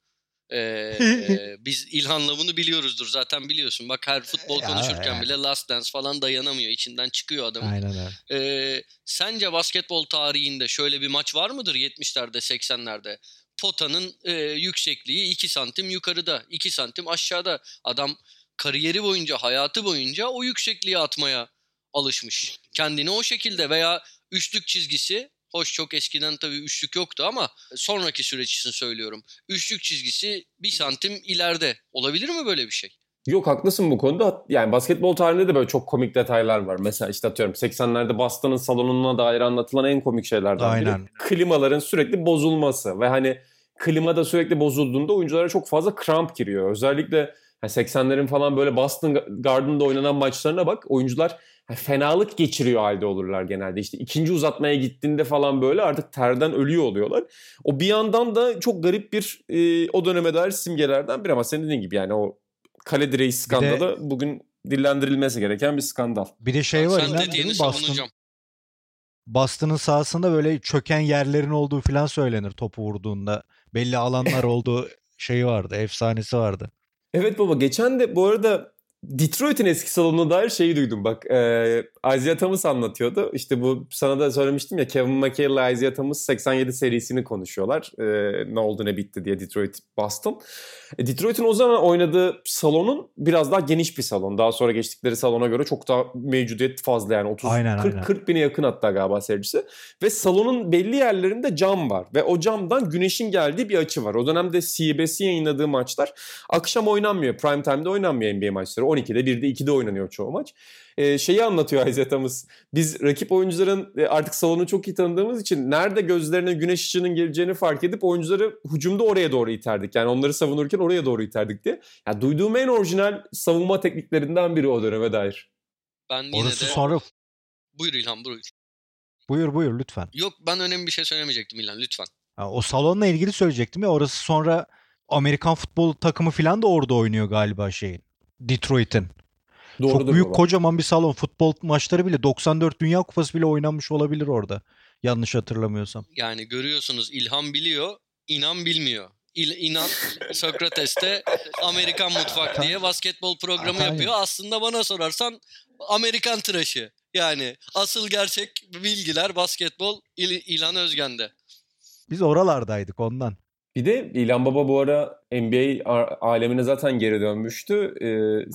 Ee, biz İlhan'la bunu biliyoruzdur zaten biliyorsun. Bak her futbol konuşurken yani. bile Last Dance falan dayanamıyor. içinden çıkıyor adam. Aynen öyle. Ee, sence basketbol tarihinde şöyle bir maç var mıdır 70'lerde 80'lerde? Potanın e, yüksekliği 2 santim yukarıda 2 santim aşağıda. Adam kariyeri boyunca hayatı boyunca o yüksekliği atmaya alışmış. Kendini o şekilde veya üçlük çizgisi Hoş çok eskiden tabii üçlük yoktu ama sonraki süreç için söylüyorum. Üçlük çizgisi bir santim ileride. Olabilir mi böyle bir şey? Yok haklısın bu konuda. Yani basketbol tarihinde de böyle çok komik detaylar var. Mesela işte atıyorum 80'lerde Boston'ın salonuna dair anlatılan en komik şeylerden Aynen. biri. Klimaların sürekli bozulması ve hani klima da sürekli bozulduğunda oyunculara çok fazla kramp giriyor. Özellikle yani 80'lerin falan böyle Boston Garden'da oynanan maçlarına bak. Oyuncular fenalık geçiriyor halde olurlar genelde. İşte ikinci uzatmaya gittiğinde falan böyle artık terden ölüyor oluyorlar. O bir yandan da çok garip bir e, o döneme dair simgelerden bir ama senin dediğin gibi yani o kale direği skandalı de, bugün dillendirilmesi gereken bir skandal. Bir de şey var. Sen dediğini Boston, Boston'ın sahasında böyle çöken yerlerin olduğu falan söylenir topu vurduğunda. Belli alanlar olduğu şeyi vardı, efsanesi vardı. Evet baba geçen de bu arada Detroit'in eski salonuna dair şeyi duydum bak. E, Isaiah Thomas anlatıyordu. İşte bu sana da söylemiştim ya Kevin McHale ile Isaiah Thomas 87 serisini konuşuyorlar. E, ne oldu ne bitti diye Detroit Boston. E, Detroit'in o zaman oynadığı salonun biraz daha geniş bir salon. Daha sonra geçtikleri salona göre çok daha mevcudiyet fazla yani 30 Aynen, 40, aynen. 40 bine yakın hatta galiba seyircisi. Ve salonun belli yerlerinde cam var ve o camdan güneşin geldiği bir açı var. O dönemde CBS yayınladığı maçlar akşam oynanmıyor. Prime time'de oynanmıyor NBA maçları. 12'de 1'de 2'de oynanıyor çoğu maç. Ee, şeyi anlatıyor Isaiah Thomas. Biz rakip oyuncuların e, artık salonu çok iyi tanıdığımız için nerede gözlerine güneş ışığının geleceğini fark edip oyuncuları hücumda oraya doğru iterdik. Yani onları savunurken oraya doğru iterdik diye. Ya duyduğum en orijinal savunma tekniklerinden biri o döneme dair. Ben yine Orası de... sonra Buyur İlhan buyur. buyur buyur lütfen. Yok ben önemli bir şey söylemeyecektim İlhan lütfen. Ha, o salonla ilgili söyleyecektim ya orası sonra Amerikan futbol takımı falan da orada oynuyor galiba şeyin. Detroit'in. Doğrudur Çok büyük baba. kocaman bir salon. Futbol maçları bile 94 Dünya Kupası bile oynanmış olabilir orada. Yanlış hatırlamıyorsam. Yani görüyorsunuz İlhan biliyor, inan bilmiyor. İl, inan Sokrates'te Amerikan Mutfak diye basketbol programı Aynen. yapıyor. Aslında bana sorarsan Amerikan tıraşı. Yani asıl gerçek bilgiler basketbol İl, İlhan Özgen'de. Biz oralardaydık ondan. Bir de İlhan Baba bu ara NBA alemine zaten geri dönmüştü. Ee,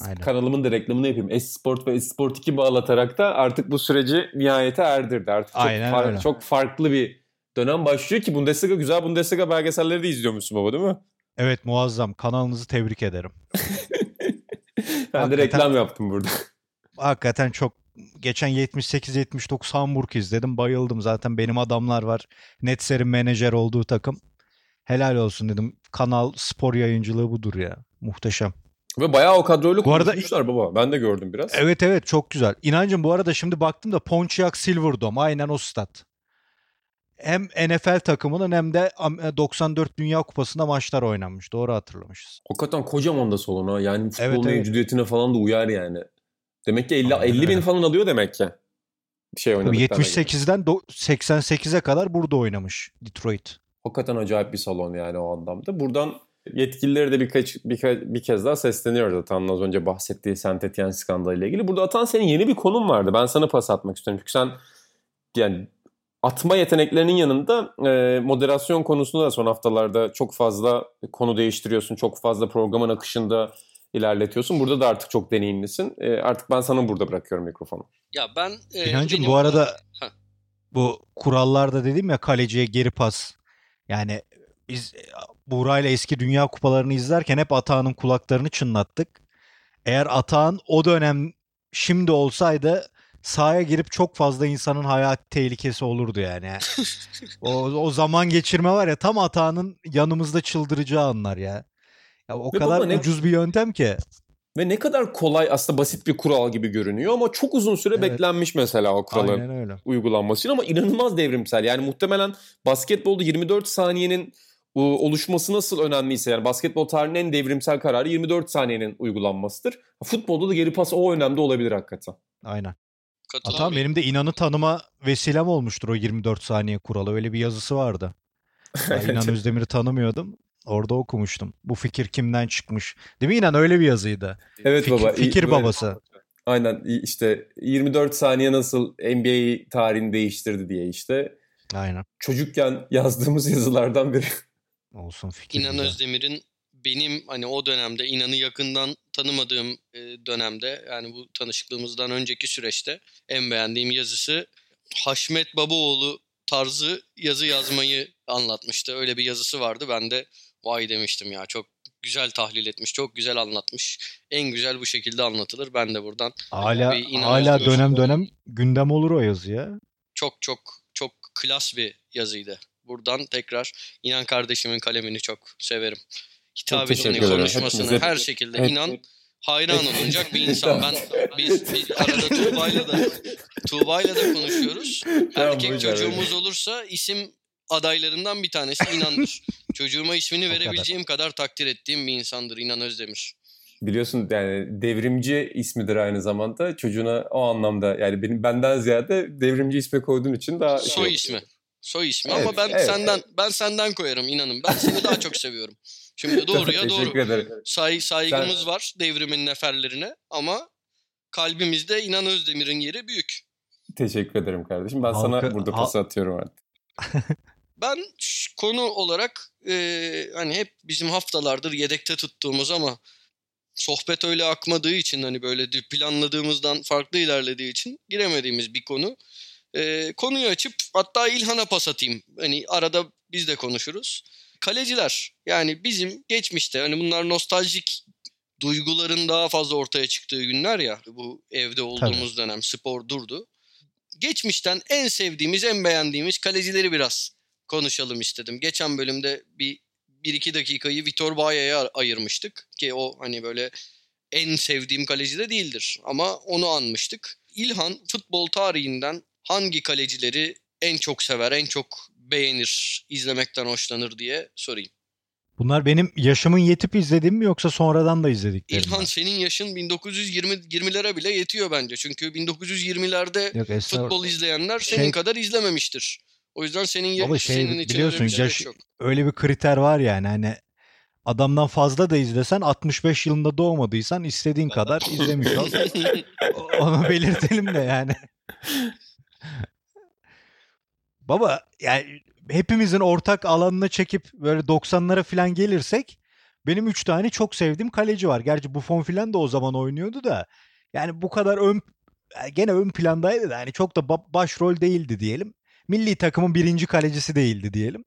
Aynen. kanalımın da reklamını yapayım. Esport ve Esport 2 bağlatarak da artık bu süreci nihayete erdirdi. Artık çok, Aynen far- öyle. çok farklı bir dönem başlıyor ki Bundesliga güzel Bundesliga belgeselleri de izliyormuşsun baba değil mi? Evet muazzam. Kanalınızı tebrik ederim. Ben de Hakikaten- reklam yaptım burada. Hakikaten çok geçen 78-79 Hamburg izledim. Bayıldım. Zaten benim adamlar var. Netser'in menajer olduğu takım. Helal olsun dedim. Kanal spor yayıncılığı budur ya. Muhteşem. Ve bayağı o kadroyla Bu arada- baba. Ben de gördüm biraz. Evet evet çok güzel. İnancım bu arada şimdi baktım da Pontiac Silverdome aynen o stat. Hem NFL takımının hem de Am- 94 Dünya Kupası'nda maçlar oynanmış. Doğru hatırlamışız. Hakikaten kocaman da salon ha. Yani futbol Evet, evet. falan da uyar yani. Demek ki 50, Aynen 50 bin öyle. falan alıyor demek ki. Şey Tabii oynadıklarına göre. 78'den do- 88'e kadar burada oynamış Detroit. Hakikaten acayip bir salon yani o anlamda. Buradan yetkililere de birkaç, birkaç bir kez daha sesleniyoruz zaten az önce bahsettiği Saint Etienne skandalıyla ilgili. Burada Atan senin yeni bir konun vardı. Ben sana pas atmak istiyorum. Çünkü sen yani atma yeteneklerinin yanında e, moderasyon konusunda da son haftalarda çok fazla konu değiştiriyorsun. Çok fazla programın akışında ilerletiyorsun. Burada da artık çok deneyimlisin. E, artık ben sana burada bırakıyorum mikrofonu. Ya ben... e, İnancım benim- bu arada Heh. bu kurallarda dedim ya kaleciye geri pas. Yani biz e, Buğra'yla eski dünya kupalarını izlerken hep Atağan'ın kulaklarını çınlattık. Eğer Atağan o dönem şimdi olsaydı sahaya girip çok fazla insanın hayat tehlikesi olurdu yani. o, o zaman geçirme var ya tam Atağan'ın yanımızda çıldıracağı anlar ya. Ya o Ve kadar ne- ucuz bir yöntem ki. Ve ne kadar kolay aslında basit bir kural gibi görünüyor ama çok uzun süre Evet. beklenmiş mesela o kuralın. Aynen öyle. uygulanması için ama inanılmaz devrimsel. Yani muhtemelen basketbolda 24 saniyenin oluşması nasıl önemliyse yani basketbol tarihinin en devrimsel kararı 24 saniyenin uygulanmasıdır. Futbolda da geri pas o önemde olabilir hakikaten. Aynen. Katılıyorum. Hatta benim de inanı tanıma vesilem olmuştur o 24 saniye kuralı. Öyle bir yazısı vardı. Ben İnan Özdemir'i tanımıyordum. Orada okumuştum. Bu fikir kimden çıkmış? Değil mi İnan? Öyle bir yazıydı. Evet Fikir- baba. fikir böyle- babası. Aynen işte 24 saniye nasıl NBA tarihini değiştirdi diye işte. Aynen. Çocukken yazdığımız yazılardan biri. Olsun fikir. İnan güzel. Özdemir'in benim hani o dönemde İnan'ı yakından tanımadığım e, dönemde yani bu tanışıklığımızdan önceki süreçte en beğendiğim yazısı Haşmet Babaoğlu tarzı yazı yazmayı anlatmıştı. Öyle bir yazısı vardı. Ben de vay demiştim ya çok güzel tahlil etmiş, çok güzel anlatmış. En güzel bu şekilde anlatılır. Ben de buradan Hala, bir hala dönem dönem gündem olur o yazı ya. çok çok çok klas bir yazıydı. Buradan tekrar İnan kardeşimin kalemini çok severim. Hitabetini, konuşmasını Hepimize- her şekilde hep- inan hayran olunacak bir insan. Ben biz, biz arada Tuğba'yla da Tuğba'yla da konuşuyoruz. Erkek çocuğumuz olursa isim adaylarından bir tanesi İnan'dır. Çocuğuma ismini kadar. verebileceğim kadar takdir ettiğim bir insandır İnan Özdemir. Biliyorsun yani devrimci ismidir aynı zamanda. Çocuğuna o anlamda yani benim benden ziyade devrimci ismi koyduğun için daha şey Soy oldu. ismi. Soy ismi Evet, ama ben evet, senden ben senden koyarım inanın. Ben seni daha çok seviyorum. Şimdi doğruya Teşekkür doğru. ederim. Say, saygımız Sen- var devrimin neferlerine ama kalbimizde İnan Özdemir'in yeri büyük. Teşekkür ederim kardeşim. Ben sana Halka- burada hal- pası atıyorum artık. Ben konu olarak e, hani hep bizim haftalardır yedekte tuttuğumuz ama sohbet öyle akmadığı için hani böyle planladığımızdan farklı ilerlediği için giremediğimiz bir konu. E, konuyu açıp hatta İlhan'a pas atayım. Hani arada biz de konuşuruz. Kaleciler yani bizim geçmişte hani bunlar nostaljik duyguların daha fazla ortaya çıktığı günler ya bu evde olduğumuz dönem spor durdu. Geçmişten en sevdiğimiz en beğendiğimiz kalecileri biraz konuşalım istedim. Geçen bölümde bir, bir iki dakikayı Vitor Baya'ya ay- ayırmıştık ki o hani böyle en sevdiğim kaleci de değildir ama onu anmıştık. İlhan futbol tarihinden hangi kalecileri en çok sever, en çok beğenir, izlemekten hoşlanır diye sorayım. Bunlar benim yaşımın yetip izlediğim mi yoksa sonradan da izlediklerim mi? İlhan senin yaşın 1920 20'lere bile yetiyor bence. Çünkü 1920'lerde Yok futbol izleyenler senin Şey- kadar izlememiştir. O yüzden senin Baba şey, senin için biliyorsun bir yaş- yok. Öyle bir kriter var yani hani adamdan fazla da izlesen 65 yılında doğmadıysan istediğin kadar izlemiş ol. Onu belirtelim de yani. Baba yani hepimizin ortak alanına çekip böyle 90'lara falan gelirsek benim 3 tane çok sevdiğim kaleci var. Gerçi Buffon falan da o zaman oynuyordu da yani bu kadar ön gene ön plandaydı da yani çok da ba- başrol değildi diyelim. Milli takımın birinci kalecisi değildi diyelim.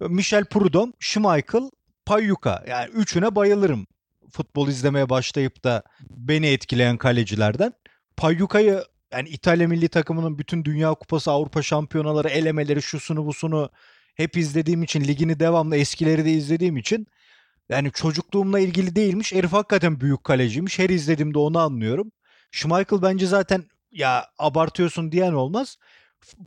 Michel Prudhomme, Schmeichel, Payyuka. Yani üçüne bayılırım. Futbol izlemeye başlayıp da beni etkileyen kalecilerden. Payyuka'yı yani İtalya milli takımının bütün Dünya Kupası, Avrupa şampiyonaları, elemeleri, şusunu busunu hep izlediğim için, ligini devamlı eskileri de izlediğim için yani çocukluğumla ilgili değilmiş. Herif hakikaten büyük kaleciymiş. Her izlediğimde onu anlıyorum. Schmeichel bence zaten ya abartıyorsun diyen olmaz.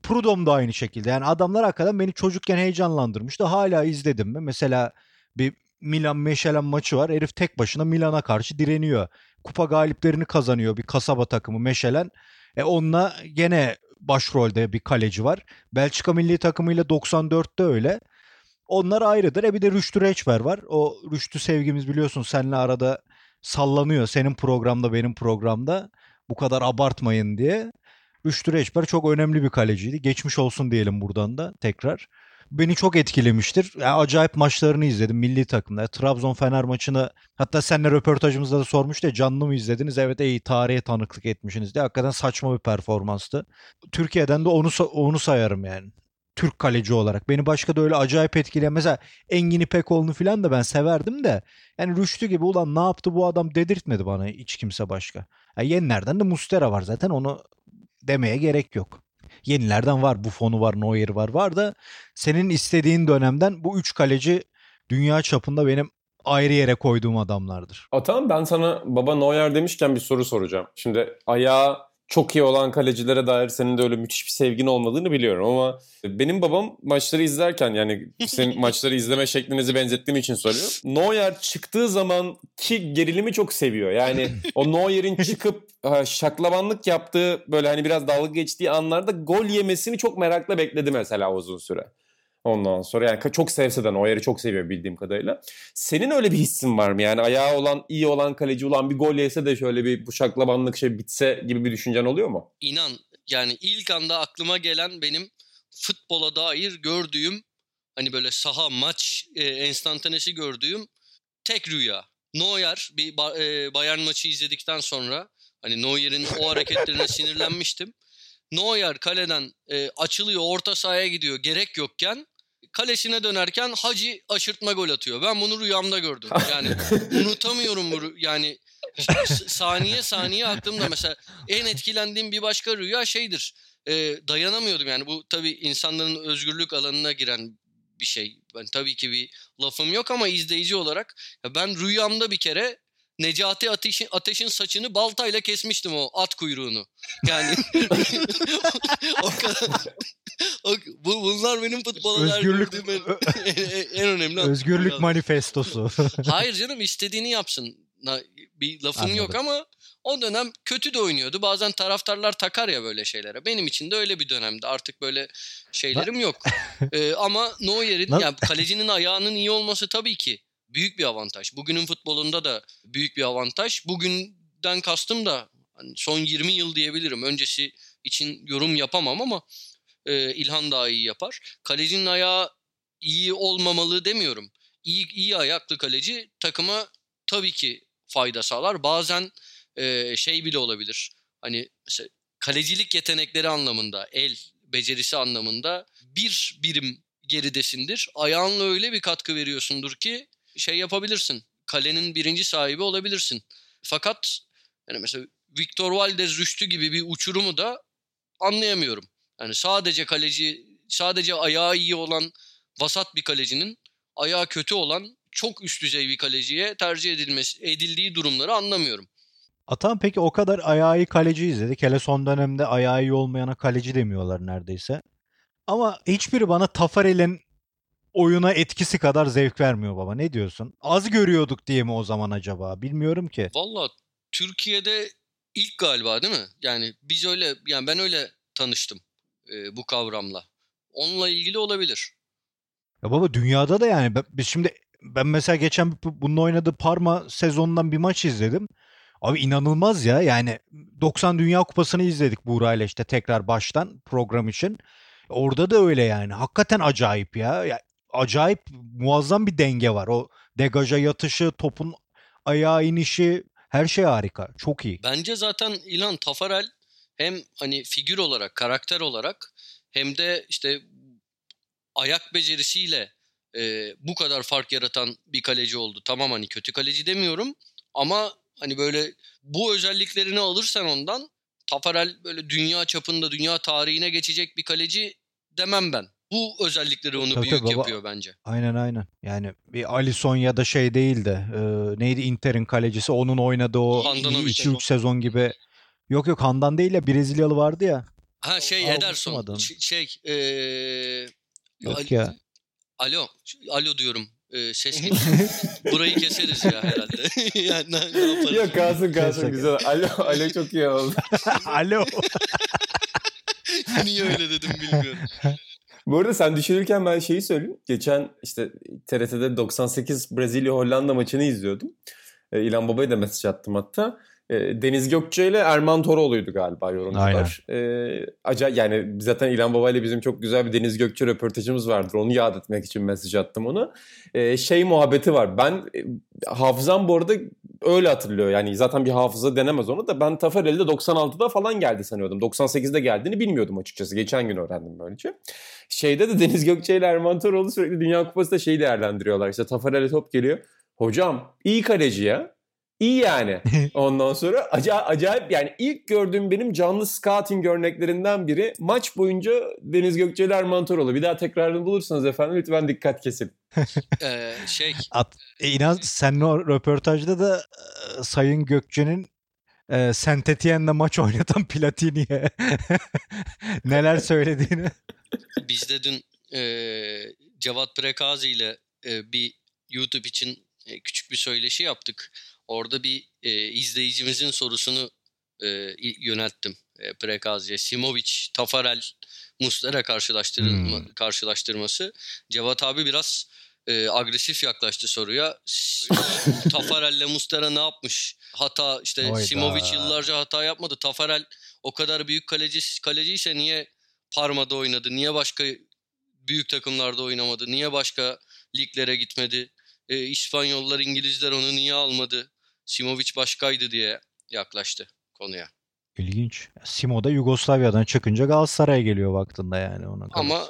Prudhomme da aynı şekilde. Yani adamlar hakikaten beni çocukken heyecanlandırmıştı. Hala izledim mi? Mesela bir Milan Meşelen maçı var. Herif tek başına Milan'a karşı direniyor. Kupa galiplerini kazanıyor bir kasaba takımı Meşelen. E onunla gene başrolde bir kaleci var. Belçika milli takımıyla 94'te öyle. Onlar ayrıdır. E bir de Rüştü Reçber var. O Rüştü sevgimiz biliyorsun seninle arada sallanıyor. Senin programda benim programda. Bu kadar abartmayın diye. Rüştü Reçber çok önemli bir kaleciydi. Geçmiş olsun diyelim buradan da tekrar. Beni çok etkilemiştir. Yani acayip maçlarını izledim milli takımda. Trabzon Fener maçını hatta seninle röportajımızda da sormuştu ya canlı mı izlediniz? Evet iyi tarihe tanıklık etmişsiniz diye. Hakikaten saçma bir performanstı. Türkiye'den de onu onu sayarım yani. Türk kaleci olarak. Beni başka da öyle acayip etkileyen mesela Engin İpekoğlu'nu falan da ben severdim de yani Rüştü gibi ulan ne yaptı bu adam dedirtmedi bana hiç kimse başka. Yani yenilerden de Mustera var zaten onu demeye gerek yok. Yenilerden var. Buffon'u var, Neuer var. Var da senin istediğin dönemden bu üç kaleci dünya çapında benim ayrı yere koyduğum adamlardır. Atan ben sana baba Neuer demişken bir soru soracağım. Şimdi ayağı çok iyi olan kalecilere dair senin de öyle müthiş bir sevgin olmadığını biliyorum ama benim babam maçları izlerken yani senin maçları izleme şeklinizi benzettiğim için söylüyorum. Neuer çıktığı zaman ki gerilimi çok seviyor. Yani o Neuer'in çıkıp şaklabanlık yaptığı böyle hani biraz dalga geçtiği anlarda gol yemesini çok merakla bekledi mesela uzun süre. Ondan sonra yani çok sevse de Neuer'i çok seviyor bildiğim kadarıyla. Senin öyle bir hissin var mı? Yani ayağı olan, iyi olan kaleci olan bir gol yese de şöyle bir bu şaklabanlık şey bitse gibi bir düşüncen oluyor mu? İnan yani ilk anda aklıma gelen benim futbola dair gördüğüm hani böyle saha maç e, enstantanesi gördüğüm tek rüya. Neuer bir e, Bayern maçı izledikten sonra hani Neuer'in o hareketlerine sinirlenmiştim. Neuer kaleden e, açılıyor orta sahaya gidiyor gerek yokken kalesine dönerken Hacı aşırtma gol atıyor. Ben bunu rüyamda gördüm. Yani unutamıyorum bu rü- yani saniye saniye aklımda mesela en etkilendiğim bir başka rüya şeydir. E, dayanamıyordum yani bu tabii insanların özgürlük alanına giren bir şey. Ben tabii ki bir lafım yok ama izleyici olarak ya ben rüyamda bir kere Necati Ateş'in, Ateş'in saçını baltayla kesmiştim o at kuyruğunu. Yani o kadar bunlar benim futbola Özgürlük- en, en, önemli Özgürlük manifestosu. Hayır canım istediğini yapsın. Bir lafım yok Anladım. ama o dönem kötü de oynuyordu. Bazen taraftarlar takar ya böyle şeylere. Benim için de öyle bir dönemdi. Artık böyle şeylerim yok. Ee, ama Neuer'in yani kalecinin ayağının iyi olması tabii ki büyük bir avantaj. Bugünün futbolunda da büyük bir avantaj. Bugünden kastım da hani son 20 yıl diyebilirim. Öncesi için yorum yapamam ama e, İlhan daha iyi yapar. Kalecinin ayağı iyi olmamalı demiyorum. İyi, iyi ayaklı kaleci takıma tabii ki fayda sağlar. Bazen e, şey bile olabilir. Hani mesela kalecilik yetenekleri anlamında, el becerisi anlamında bir birim geridesindir. Ayağınla öyle bir katkı veriyorsundur ki şey yapabilirsin. Kalenin birinci sahibi olabilirsin. Fakat yani mesela Victor Valdez Rüştü gibi bir uçurumu da anlayamıyorum. Yani sadece kaleci, sadece ayağı iyi olan vasat bir kalecinin ayağı kötü olan çok üst düzey bir kaleciye tercih edilmesi edildiği durumları anlamıyorum. Atan peki o kadar ayağı iyi kaleci izledik. Hele son dönemde ayağı iyi olmayana kaleci demiyorlar neredeyse. Ama hiçbiri bana Tafarel'in oyuna etkisi kadar zevk vermiyor baba. Ne diyorsun? Az görüyorduk diye mi o zaman acaba? Bilmiyorum ki. Valla Türkiye'de ilk galiba değil mi? Yani biz öyle yani ben öyle tanıştım e, bu kavramla. Onunla ilgili olabilir. Ya baba dünyada da yani biz şimdi ben mesela geçen bunun oynadığı Parma sezonundan bir maç izledim. Abi inanılmaz ya yani 90 Dünya Kupası'nı izledik Buğra'yla işte tekrar baştan program için. Orada da öyle yani. Hakikaten acayip ya. ya acayip muazzam bir denge var. O degaja yatışı, topun ayağa inişi her şey harika. Çok iyi. Bence zaten İlhan Tafarel hem hani figür olarak, karakter olarak hem de işte ayak becerisiyle e, bu kadar fark yaratan bir kaleci oldu. Tamam hani kötü kaleci demiyorum ama hani böyle bu özelliklerini alırsan ondan Tafarel böyle dünya çapında, dünya tarihine geçecek bir kaleci demem ben. Bu özellikleri onu tabii büyük tabii, yapıyor bence. Aynen aynen. Yani bir Alisson ya da şey değil de e, neydi Inter'in kalecisi onun oynadığı o 2-3 sezon gibi. Yok yok Handan değil ya Brezilyalı vardı ya. Ha şey Ederson. Şey ee, Yok ya. Alo. Alo diyorum. Ee, ses Burayı keseriz ya herhalde. yani ne, ne yaparız? Yok kalsın kalsın güzel. Alo, alo çok iyi oldu. alo. Niye öyle dedim bilmiyorum. Bu arada sen düşünürken ben şeyi söyleyeyim. Geçen işte TRT'de 98 Brezilya Hollanda maçını izliyordum. İlhan Baba'ya da mesaj attım hatta. E, Deniz Gökçe ile Erman Toroğlu'ydu galiba yorumcular. E, acayip yani zaten İlhan Baba ile bizim çok güzel bir Deniz Gökçe röportajımız vardır. Onu yad etmek için mesaj attım onu. E, şey muhabbeti var. Ben e, hafızam bu arada öyle hatırlıyor. Yani zaten bir hafıza denemez onu da ben Tafarel'de 96'da falan geldi sanıyordum. 98'de geldiğini bilmiyordum açıkçası. Geçen gün öğrendim böylece. Şeyde de Deniz Gökçe ile Erman Toroğlu sürekli Dünya Kupası'nda şeyi değerlendiriyorlar. İşte Tafarel'e top geliyor. Hocam iyi kaleci ya. İyi yani. Ondan sonra acayip, acayip yani ilk gördüğüm benim canlı scouting örneklerinden biri maç boyunca Deniz Gökçeli Erman Toroğlu. Bir daha tekrarını bulursanız efendim lütfen dikkat kesin. ee, şey. At, e, inan senin o röportajda da e, Sayın Gökçe'nin e, Saint Etienne'de maç oynatan Platini'ye neler söylediğini. Biz de dün e, Cevat Prekazi ile e, bir YouTube için e, küçük bir söyleşi yaptık. Orada bir e, izleyicimizin sorusunu e, yönelttim e, Prekazi'ye. Simovic, Tafarel, Muslera karşılaştırma, hmm. karşılaştırması. Cevat abi biraz e, agresif yaklaştı soruya. Tafarel'le Muslera ne yapmış? Hata işte Oyda. Simovic yıllarca hata yapmadı. Tafarel o kadar büyük kaleci kaleciyse niye Parma'da oynadı? Niye başka büyük takımlarda oynamadı? Niye başka liglere gitmedi? E, İspanyollar, İngilizler onu niye almadı? Simovic başkaydı diye yaklaştı konuya. İlginç. Simo da Yugoslavya'dan çıkınca Galatasaray'a geliyor vaktinde yani ona. Ama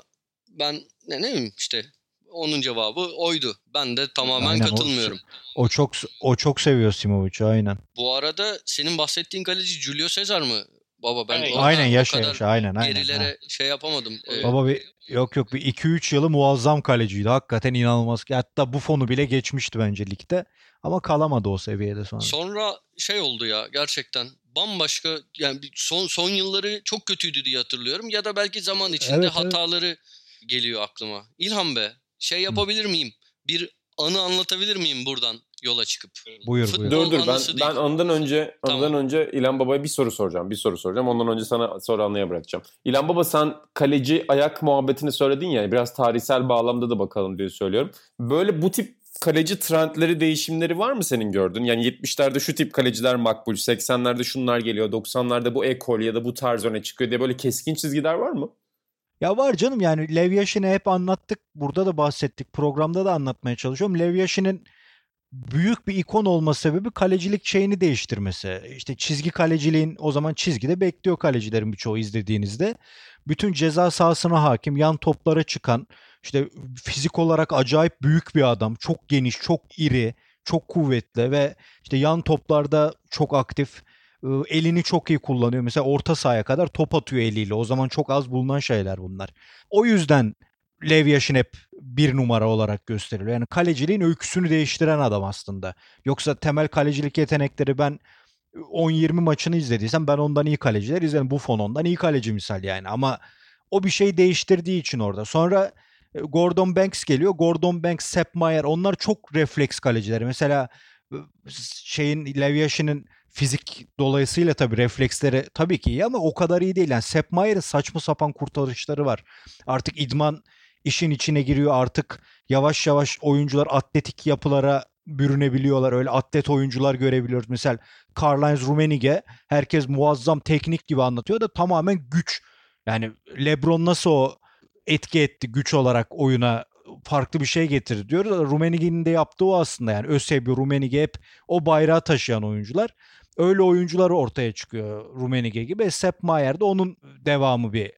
ben ne ne bileyim işte onun cevabı oydu. Ben de tamamen aynen, katılmıyorum. O, o çok o çok seviyor Simovic'i aynen. Bu arada senin bahsettiğin kaleci Julio Cesar mı? Baba ben aynen, aynen yaşa yaşa aynen aynen. Gerilere ha. şey yapamadım. Ee, Baba bir yok yok bir 2-3 yılı muazzam kaleciydi. Hakikaten inanılmaz. Hatta bu fonu bile geçmişti bence ligde. Ama kalamadı o seviyede sonra. Sonra şey oldu ya gerçekten bambaşka yani son son yılları çok kötüydü diye hatırlıyorum ya da belki zaman içinde evet, hataları evet. geliyor aklıma. İlhan be şey yapabilir miyim? Bir anı anlatabilir miyim buradan yola çıkıp? Buyur Futbol buyur. Dur dur ben değil. ben ondan önce tamam. ondan önce İlhan Baba'ya bir soru soracağım. Bir soru soracağım. Ondan önce sana sonra anlaya bırakacağım. İlhan Baba sen kaleci ayak muhabbetini söyledin ya biraz tarihsel bağlamda da bakalım diye söylüyorum. Böyle bu tip kaleci trendleri, değişimleri var mı senin gördün? Yani 70'lerde şu tip kaleciler makbul, 80'lerde şunlar geliyor, 90'larda bu ekol ya da bu tarz öne çıkıyor diye böyle keskin çizgiler var mı? Ya var canım yani Lev Yashin'i hep anlattık. Burada da bahsettik. Programda da anlatmaya çalışıyorum. Lev Yashin'in büyük bir ikon olma sebebi kalecilik şeyini değiştirmesi. İşte çizgi kaleciliğin o zaman çizgide bekliyor kalecilerin birçoğu izlediğinizde. Bütün ceza sahasına hakim, yan toplara çıkan, işte fizik olarak acayip büyük bir adam. Çok geniş, çok iri, çok kuvvetli ve işte yan toplarda çok aktif. Elini çok iyi kullanıyor. Mesela orta sahaya kadar top atıyor eliyle. O zaman çok az bulunan şeyler bunlar. O yüzden Lev hep bir numara olarak gösteriliyor. Yani kaleciliğin öyküsünü değiştiren adam aslında. Yoksa temel kalecilik yetenekleri ben 10-20 maçını izlediysem ben ondan iyi kaleciler izlerim. Buffon ondan iyi kaleci misal yani. Ama o bir şey değiştirdiği için orada. Sonra e, Gordon Banks geliyor. Gordon Banks, Sepp Maier onlar çok refleks kalecileri. Mesela e, şeyin Lev Yashin'in fizik dolayısıyla tabii refleksleri tabii ki iyi ama o kadar iyi değil. Yani Sepp Maier'in saçma sapan kurtarışları var. Artık idman işin içine giriyor artık yavaş yavaş oyuncular atletik yapılara bürünebiliyorlar. Öyle atlet oyuncular görebiliyoruz. Mesela Karl-Heinz Rummenigge herkes muazzam teknik gibi anlatıyor da tamamen güç. Yani LeBron nasıl o etki etti güç olarak oyuna farklı bir şey getirdi diyoruz. Rummenigge'nin de yaptığı o aslında yani Ösebi, Rummenigge hep o bayrağı taşıyan oyuncular. Öyle oyuncular ortaya çıkıyor Rummenigge gibi. Sepp Maier de onun devamı bir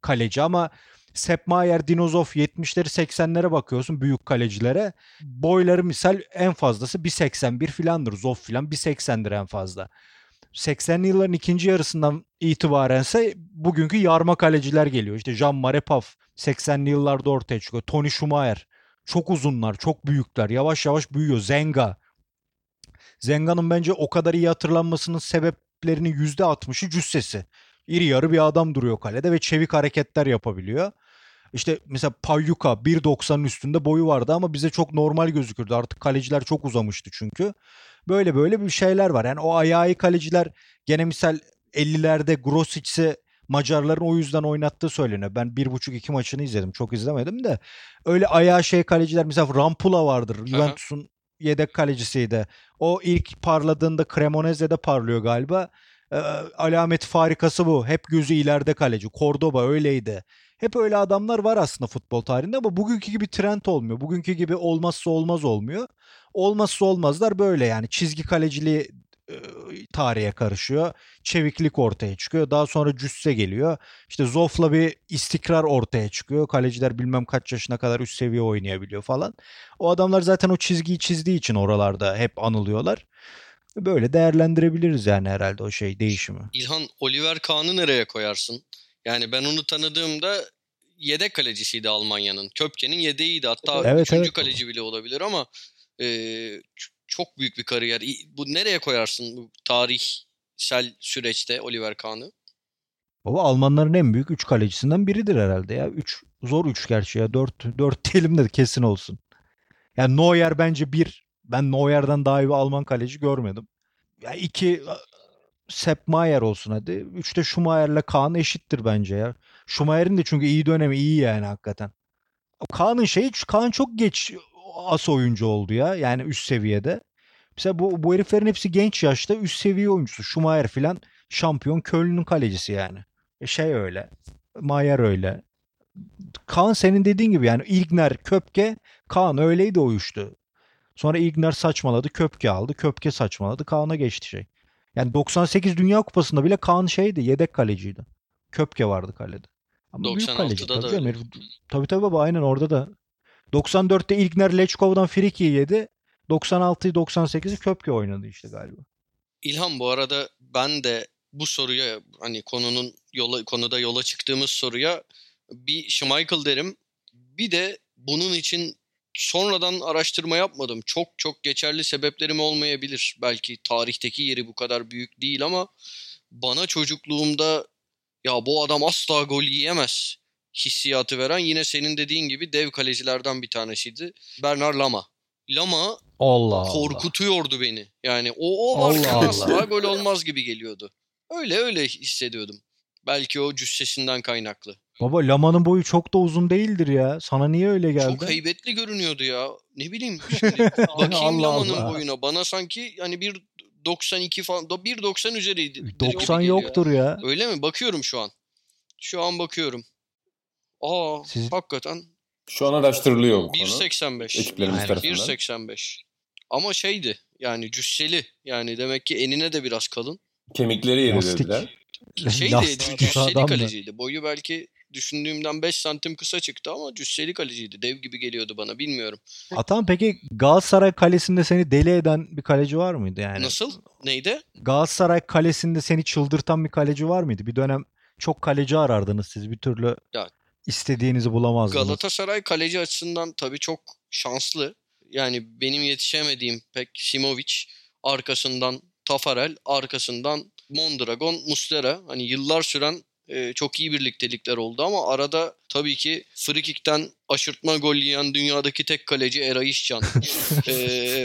kaleci ama Sepp Maier, Dinozov 70'leri 80'lere bakıyorsun büyük kalecilere. Boyları misal en fazlası 1.81 filandır. Zoff filan 1.80'dir en fazla. 80'li yılların ikinci yarısından itibarense bugünkü yarma kaleciler geliyor. İşte Jean Marepaf 80'li yıllarda ortaya çıkıyor. Tony Schumacher. Çok uzunlar, çok büyükler. Yavaş yavaş büyüyor. Zenga. Zenga'nın bence o kadar iyi hatırlanmasının sebeplerinin %60'ı cüssesi. İri yarı bir adam duruyor kalede ve çevik hareketler yapabiliyor. İşte mesela Payyuka 1.90'ın üstünde boyu vardı ama bize çok normal gözükürdü. Artık kaleciler çok uzamıştı çünkü. Böyle böyle bir şeyler var. Yani o ayağı kaleciler gene misal 50'lerde Grosic'i Macarların o yüzden oynattığı söyleniyor. Ben bir buçuk iki maçını izledim. Çok izlemedim de. Öyle ayağı şey kaleciler mesela Rampula vardır. Juventus'un yedek kalecisiydi. O ilk parladığında Cremonese'de parlıyor galiba. Ee, alamet farikası bu. Hep gözü ileride kaleci. Cordoba öyleydi. Hep öyle adamlar var aslında futbol tarihinde ama bugünkü gibi trend olmuyor. Bugünkü gibi olmazsa olmaz olmuyor. Olmazsa olmazlar böyle yani çizgi kaleciliği e, tarihe karışıyor. Çeviklik ortaya çıkıyor. Daha sonra cüsse geliyor. İşte Zof'la bir istikrar ortaya çıkıyor. Kaleciler bilmem kaç yaşına kadar üst seviye oynayabiliyor falan. O adamlar zaten o çizgiyi çizdiği için oralarda hep anılıyorlar. Böyle değerlendirebiliriz yani herhalde o şey değişimi. İlhan Oliver Kahn'ı nereye koyarsın? Yani ben onu tanıdığımda yedek kalecisiydi Almanya'nın. Köpke'nin yedeğiydi. Hatta evet, üçüncü evet. kaleci bile olabilir ama e, çok büyük bir kariyer. Bu nereye koyarsın bu tarihsel süreçte Oliver Kahn'ı? Baba Almanların en büyük 3 kalecisinden biridir herhalde ya. 3 zor 3 gerçi ya. 4 4 diyelim de kesin olsun. Yani Neuer bence 1. Ben Neuer'den daha iyi bir Alman kaleci görmedim. Ya 2 Sepp Maier olsun hadi. 3'te Schumacher'le Kaan eşittir bence ya. Schumacher'in de çünkü iyi dönemi iyi yani hakikaten. Kaan'ın şeyi Kaan çok geç as oyuncu oldu ya. Yani üst seviyede. Mesela bu, bu heriflerin hepsi genç yaşta üst seviye oyuncusu. Schumacher filan şampiyon Köln'ün kalecisi yani. E şey öyle. Mayer öyle. Kaan senin dediğin gibi yani İlgner, Köpke, Kaan öyleydi o üçtü. Sonra İlgner saçmaladı, Köpke aldı. Köpke saçmaladı, Kaan'a geçti şey. Yani 98 Dünya Kupası'nda bile Kaan şeydi, yedek kaleciydi. Köpke vardı kalede. Ama 96'da kaleci, da tabii, öyle. tabii tabii baba aynen orada da. 94'te İlkner Lechkov'dan Friki'yi yedi. 96'yı 98'i Köpke oynadı işte galiba. İlhan bu arada ben de bu soruya hani konunun yola konuda yola çıktığımız soruya bir Schmeichel derim. Bir de bunun için sonradan araştırma yapmadım. Çok çok geçerli sebeplerim olmayabilir. Belki tarihteki yeri bu kadar büyük değil ama bana çocukluğumda ya bu adam asla gol yiyemez hissiyatı veren yine senin dediğin gibi dev kalecilerden bir tanesiydi. Bernard Lama. Lama Allah korkutuyordu Allah. beni. Yani o o varken Allah asla Allah. gol olmaz gibi geliyordu. Öyle öyle hissediyordum. Belki o cüssesinden kaynaklı. Baba Lama'nın boyu çok da uzun değildir ya. Sana niye öyle geldi? Çok heybetli görünüyordu ya. Ne bileyim şimdi bakayım Lama'nın Allah. boyuna. Bana sanki hani bir 92 falan 1.90 üzeriydi. 90 Geliyor. yoktur ya. Öyle mi? Bakıyorum şu an. Şu an bakıyorum. Aa Siz- hakikaten Şu an araştırılıyor bu konu. 1.85. Ekiplerimiz Yani tarafından. 1.85. Ama şeydi yani cüsseli. Yani demek ki enine de biraz kalın. Kemikleri yeri Lastik. dediler. Şeydi Lastik cüsseli kaleciydi. Boyu belki düşündüğümden 5 santim kısa çıktı ama cüsseli kaleciydi. Dev gibi geliyordu bana bilmiyorum. Atan peki Galatasaray kalesinde seni deli eden bir kaleci var mıydı yani? Nasıl? Neydi? Galatasaray kalesinde seni çıldırtan bir kaleci var mıydı? Bir dönem çok kaleci arardınız siz bir türlü Ya- istediğinizi bulamazdınız. Galatasaray kaleci açısından tabii çok şanslı. Yani benim yetişemediğim pek Simovic, arkasından Tafarel, arkasından Mondragon, Muslera. Hani yıllar süren e, çok iyi birliktelikler oldu ama arada tabii ki frikikten aşırtma gol yiyen dünyadaki tek kaleci Eray İşcan. E,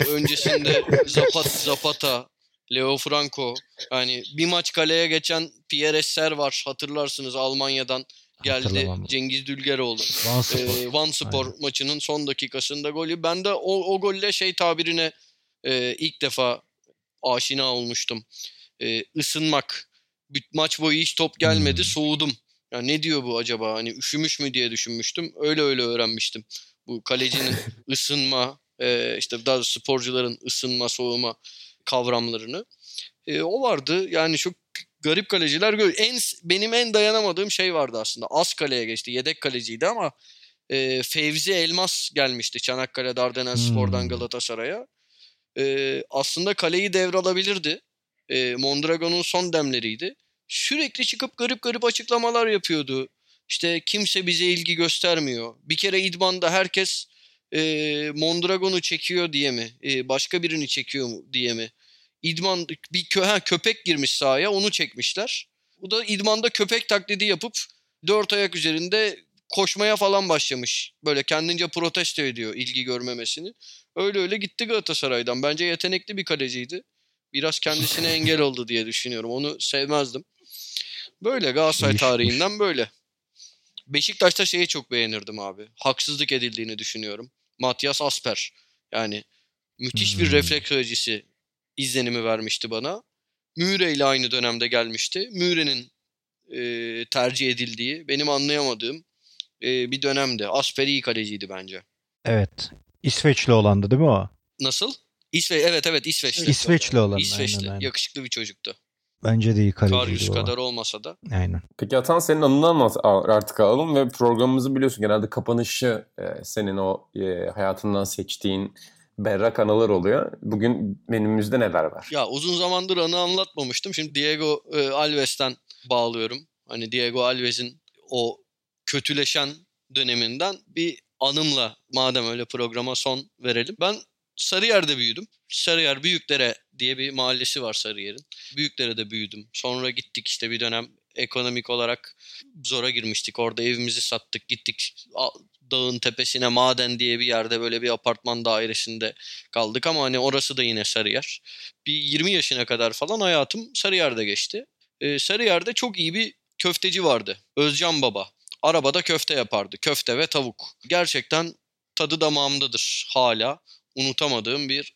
öncesinde Zapata, Zapata, Leo Franco. Yani bir maç kaleye geçen Pierre Esser var hatırlarsınız Almanya'dan geldi. Cengiz Dülgeroğlu. Van Spor. Ee, Van Spor Aynen. maçının son dakikasında golü. Ben de o, o golle şey tabirine e, ilk defa aşina olmuştum. E, ısınmak. Maç boyu hiç top gelmedi. Hmm. Soğudum. Ya ne diyor bu acaba? Hani üşümüş mü diye düşünmüştüm. Öyle öyle öğrenmiştim. Bu kalecinin ısınma, e, işte daha sporcuların ısınma, soğuma kavramlarını. E, o vardı. Yani çok garip kaleciler gör. En benim en dayanamadığım şey vardı aslında. Az kaleye geçti. Yedek kaleciydi ama e, Fevzi Elmas gelmişti Çanakkale Dardanelspor'dan Hmm. Galatasaray'a. E, aslında kaleyi devralabilirdi. E, Mondragon'un son demleriydi. Sürekli çıkıp garip garip açıklamalar yapıyordu. İşte kimse bize ilgi göstermiyor. Bir kere idmanda herkes e, Mondragon'u çekiyor diye mi? E, başka birini çekiyor mu diye mi? İdman bir kö ha, köpek girmiş sahaya onu çekmişler. Bu da idmanda köpek taklidi yapıp dört ayak üzerinde koşmaya falan başlamış. Böyle kendince protesto ediyor ilgi görmemesini. Öyle öyle gitti Galatasaray'dan. Bence yetenekli bir kaleciydi. Biraz kendisine engel oldu diye düşünüyorum. Onu sevmezdim. Böyle Galatasaray tarihinden böyle. Beşiktaş'ta şeyi çok beğenirdim abi. Haksızlık edildiğini düşünüyorum. Matias Asper. Yani müthiş bir Hmm. refleks kalecisi izlenimi vermişti bana. Müre ile aynı dönemde gelmişti. Müre'nin e, tercih edildiği, benim anlayamadığım e, bir dönemde. Asper iyi kaleciydi bence. Evet. İsveçli olandı değil mi o? Nasıl? İsveç, evet evet İsveçli. İsveçli olan. İsveçli. Aynen, aynen. Yakışıklı bir çocuktu. Bence de iyi kaleciydi o. kadar olmasa da. Aynen. Peki Atan senin anını anlat artık alalım ve programımızı biliyorsun genelde kapanışı e, senin o e, hayatından seçtiğin berrak anılar oluyor. Bugün menümüzde neler var? Ya uzun zamandır anı anlatmamıştım. Şimdi Diego e, Alves'ten bağlıyorum. Hani Diego Alves'in o kötüleşen döneminden bir anımla madem öyle programa son verelim. Ben Sarıyer'de büyüdüm. Sarıyer Büyükdere diye bir mahallesi var Sarıyer'in. Büyükdere'de büyüdüm. Sonra gittik işte bir dönem ekonomik olarak zora girmiştik. Orada evimizi sattık gittik dağın tepesine maden diye bir yerde böyle bir apartman dairesinde kaldık ama hani orası da yine Sarıyer. Bir 20 yaşına kadar falan hayatım Sarıyer'de geçti. Ee, Sarıyer'de çok iyi bir köfteci vardı. Özcan Baba. Arabada köfte yapardı. Köfte ve tavuk. Gerçekten tadı damağımdadır hala. Unutamadığım bir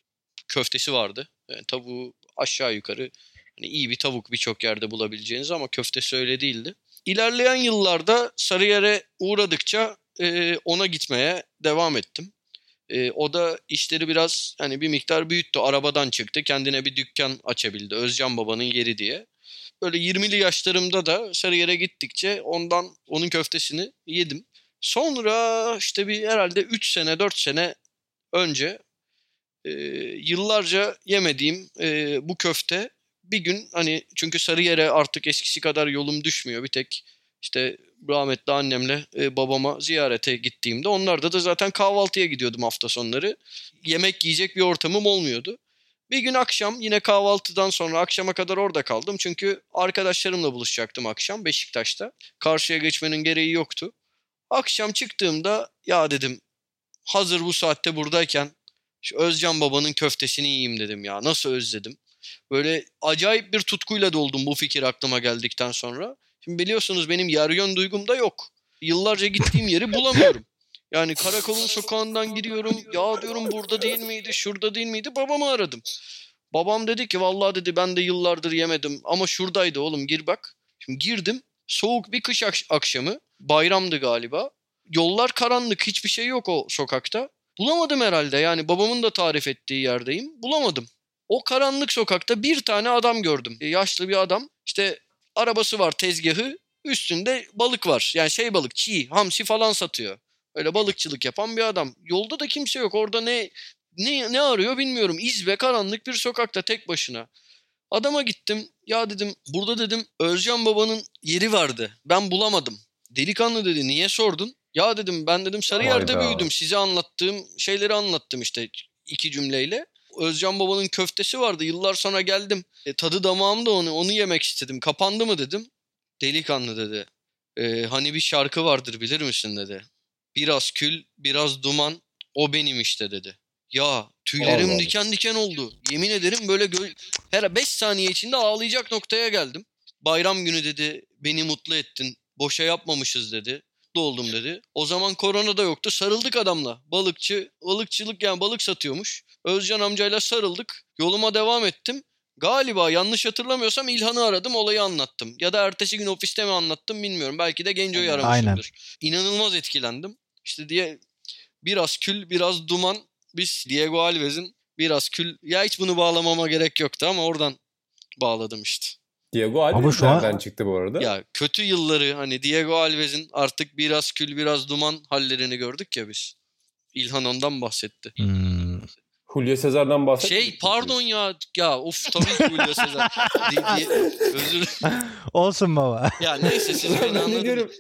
köftesi vardı. Yani tavuğu aşağı yukarı hani iyi bir tavuk birçok yerde bulabileceğiniz ama köftesi öyle değildi. İlerleyen yıllarda Sarıyer'e uğradıkça e, ona gitmeye devam ettim. E, o da işleri biraz hani bir miktar büyüttü. Arabadan çıktı. Kendine bir dükkan açabildi. Özcan Baba'nın yeri diye. Böyle 20'li yaşlarımda da Sarıyer'e gittikçe ondan onun köftesini yedim. Sonra işte bir herhalde 3 sene 4 sene önce e, yıllarca yemediğim e, bu köfte bir gün hani çünkü Sarıyer'e artık eskisi kadar yolum düşmüyor. Bir tek işte rahmetli annemle e, babama ziyarete gittiğimde onlarda da zaten kahvaltıya gidiyordum hafta sonları. Yemek yiyecek bir ortamım olmuyordu. Bir gün akşam yine kahvaltıdan sonra akşama kadar orada kaldım. Çünkü arkadaşlarımla buluşacaktım akşam Beşiktaş'ta. Karşıya geçmenin gereği yoktu. Akşam çıktığımda ya dedim hazır bu saatte buradayken şu Özcan Baba'nın köftesini yiyeyim dedim ya. Nasıl özledim. Böyle acayip bir tutkuyla doldum bu fikir aklıma geldikten sonra. Şimdi biliyorsunuz benim yer yön duygum da yok. Yıllarca gittiğim yeri bulamıyorum. Yani karakolun sokağından giriyorum. Ya diyorum burada değil miydi, şurada değil miydi? Babamı aradım. Babam dedi ki vallahi dedi ben de yıllardır yemedim ama şuradaydı oğlum gir bak. Şimdi girdim. Soğuk bir kış ak- akşamı. Bayramdı galiba. Yollar karanlık. Hiçbir şey yok o sokakta. Bulamadım herhalde. Yani babamın da tarif ettiği yerdeyim. Bulamadım. O karanlık sokakta bir tane adam gördüm. E, yaşlı bir adam. İşte arabası var tezgahı. Üstünde balık var. Yani şey balık çiğ, hamsi falan satıyor. Öyle balıkçılık yapan bir adam. Yolda da kimse yok. Orada ne ne ne arıyor bilmiyorum. İz ve karanlık bir sokakta tek başına. Adama gittim. Ya dedim burada dedim Özcan babanın yeri vardı. Ben bulamadım. Delikanlı dedi niye sordun? Ya dedim ben dedim Sarıyer'de Hayda. büyüdüm. Size anlattığım şeyleri anlattım işte iki cümleyle. Özcan babanın köftesi vardı. Yıllar sonra geldim. E, tadı damağımda onu onu yemek istedim. Kapandı mı dedim. Delikanlı dedi. "E, hani bir şarkı vardır bilir misin dedi. Biraz kül, biraz duman. O benim işte dedi. Ya tüylerim Allah diken diken oldu. Yemin ederim böyle gö- her 5 saniye içinde ağlayacak noktaya geldim. Bayram günü dedi beni mutlu ettin. Boşa yapmamışız dedi. Mutlu oldum dedi. O zaman korona da yoktu. Sarıldık adamla. Balıkçı, balıkçılık yani balık satıyormuş. Özcan amcayla sarıldık. Yoluma devam ettim. Galiba yanlış hatırlamıyorsam İlhan'ı aradım olayı anlattım. Ya da ertesi gün ofiste mi anlattım bilmiyorum. Belki de Genco'yu Aynen. aramışımdır. İnanılmaz etkilendim. İşte diye biraz kül biraz duman. Biz Diego Alves'in biraz kül. Ya hiç bunu bağlamama gerek yoktu ama oradan bağladım işte. Diego Ama Alves şu an- nereden çıktı bu arada? Ya kötü yılları hani Diego Alves'in artık biraz kül biraz duman hallerini gördük ya biz. İlhan ondan bahsetti. Hmm. Julio Cesar'dan bahset. Şey pardon ya ya of tabii ki Julio di- özür Olsun baba. Ya neyse siz beni Ben ne anladınız. diyorum?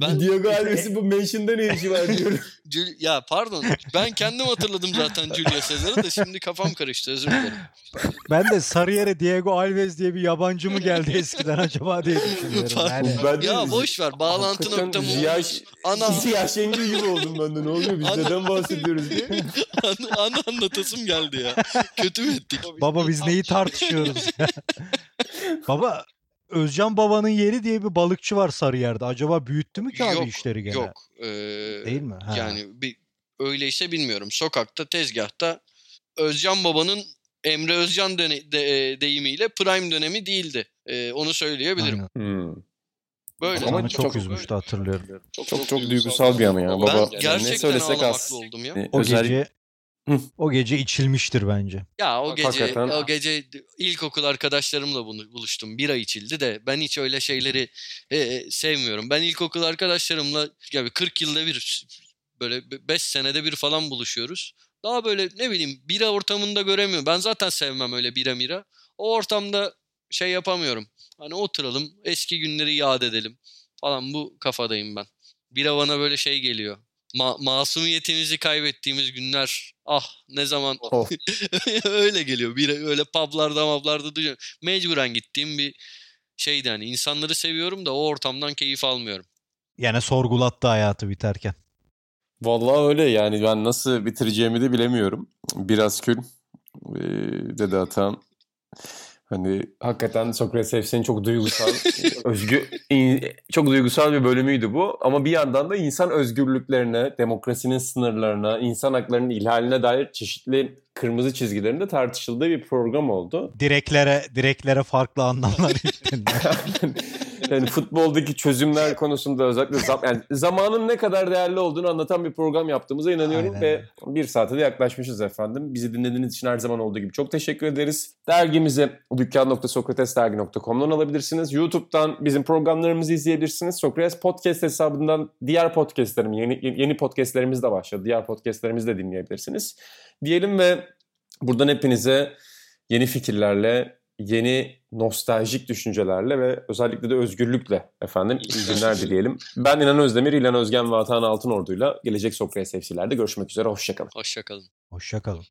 Ben Diego Alves'in bu mention'da ne işi var diyorum. Jul- ya pardon ben kendim hatırladım zaten Julio Cesar'ı da şimdi kafam karıştı özür dilerim. Ben de Sarıyer'e Diego Alves diye bir yabancı mı geldi eskiden acaba diye düşünüyorum. Yani. Ben de- Ya boş ver bağlantı noktamı Ziya, ana, Şengül gibi oldum ben de. Ne oluyor? Biz neden bahsediyoruz diye. ana, ana anlatasım geldi ya. Kötü mü ettik? Baba biz neyi tartışıyoruz? Baba Özcan Baba'nın yeri diye bir balıkçı var Sarıyer'de. Acaba büyüttü mü ki abi Yok, işleri gene? Yok. Ee, Değil mi? Ha. Yani bir, öyleyse bilmiyorum. Sokakta, tezgahta Özcan Baba'nın Emre Özcan de- e, deyimiyle prime dönemi değildi. Ee, onu söyleyebilirim. Aynen. Hmm. Böyle. Ama çok, çok- üzmüştü hatırlıyorum. Çok çok duygusal bir an ya. Baba ben yani ne gerçekten söylesek az. oldum ya. Yani O özellikle- gece Hı. o gece içilmiştir bence. Ya o gece Hakikaten. o gece ilkokul arkadaşlarımla bunu buluştum. Bira içildi de ben hiç öyle şeyleri e, e, sevmiyorum. Ben ilkokul arkadaşlarımla yani 40 yılda bir böyle 5 senede bir falan buluşuyoruz. Daha böyle ne bileyim bira ortamında göremiyorum. Ben zaten sevmem öyle bira mira. O ortamda şey yapamıyorum. Hani oturalım eski günleri yad edelim falan bu kafadayım ben. Bira bana böyle şey geliyor. Ma- masumiyetimizi kaybettiğimiz günler ah ne zaman Of. öyle geliyor. Bir öyle publarda mablarda duyuyorum. Mecburen gittiğim bir şeydi hani insanları seviyorum da o ortamdan keyif almıyorum. Yani sorgulattı hayatı biterken. Vallahi öyle yani ben nasıl bitireceğimi de bilemiyorum. Biraz kül ee, dedi Atan. Hani hakikaten Sokrates Efsa'nın çok duygusal, özgür, in- çok duygusal bir bölümüydü bu. Ama bir yandan da insan özgürlüklerine, demokrasinin sınırlarına, insan haklarının ihlaline dair çeşitli kırmızı çizgilerin de tartışıldığı bir program oldu. Direklere direklere farklı anlamlar yüklendi. yani futboldaki çözümler konusunda özellikle zam- yani zamanın ne kadar değerli olduğunu anlatan bir program yaptığımıza inanıyorum Aynen ve bir saate de yaklaşmışız efendim. Bizi dinlediğiniz için her zaman olduğu gibi çok teşekkür ederiz. Dergimizi dükkan.sokratesdergi.com'dan alabilirsiniz. YouTube'dan bizim programlarımızı izleyebilirsiniz. Sokrates Podcast hesabından diğer podcastlerim, yeni, yeni podcastlerimiz de başladı. Diğer podcastlerimizi de dinleyebilirsiniz. Diyelim ve buradan hepinize yeni fikirlerle, yeni nostaljik düşüncelerle ve özellikle de özgürlükle efendim iyi günler dileyelim. Ben İnan Özdemir, İlhan Özgen ve Atahan Altınordu'yla gelecek Sokrates Efsi'lerde görüşmek üzere. Hoşçakalın. Hoşçakalın. Hoşçakalın.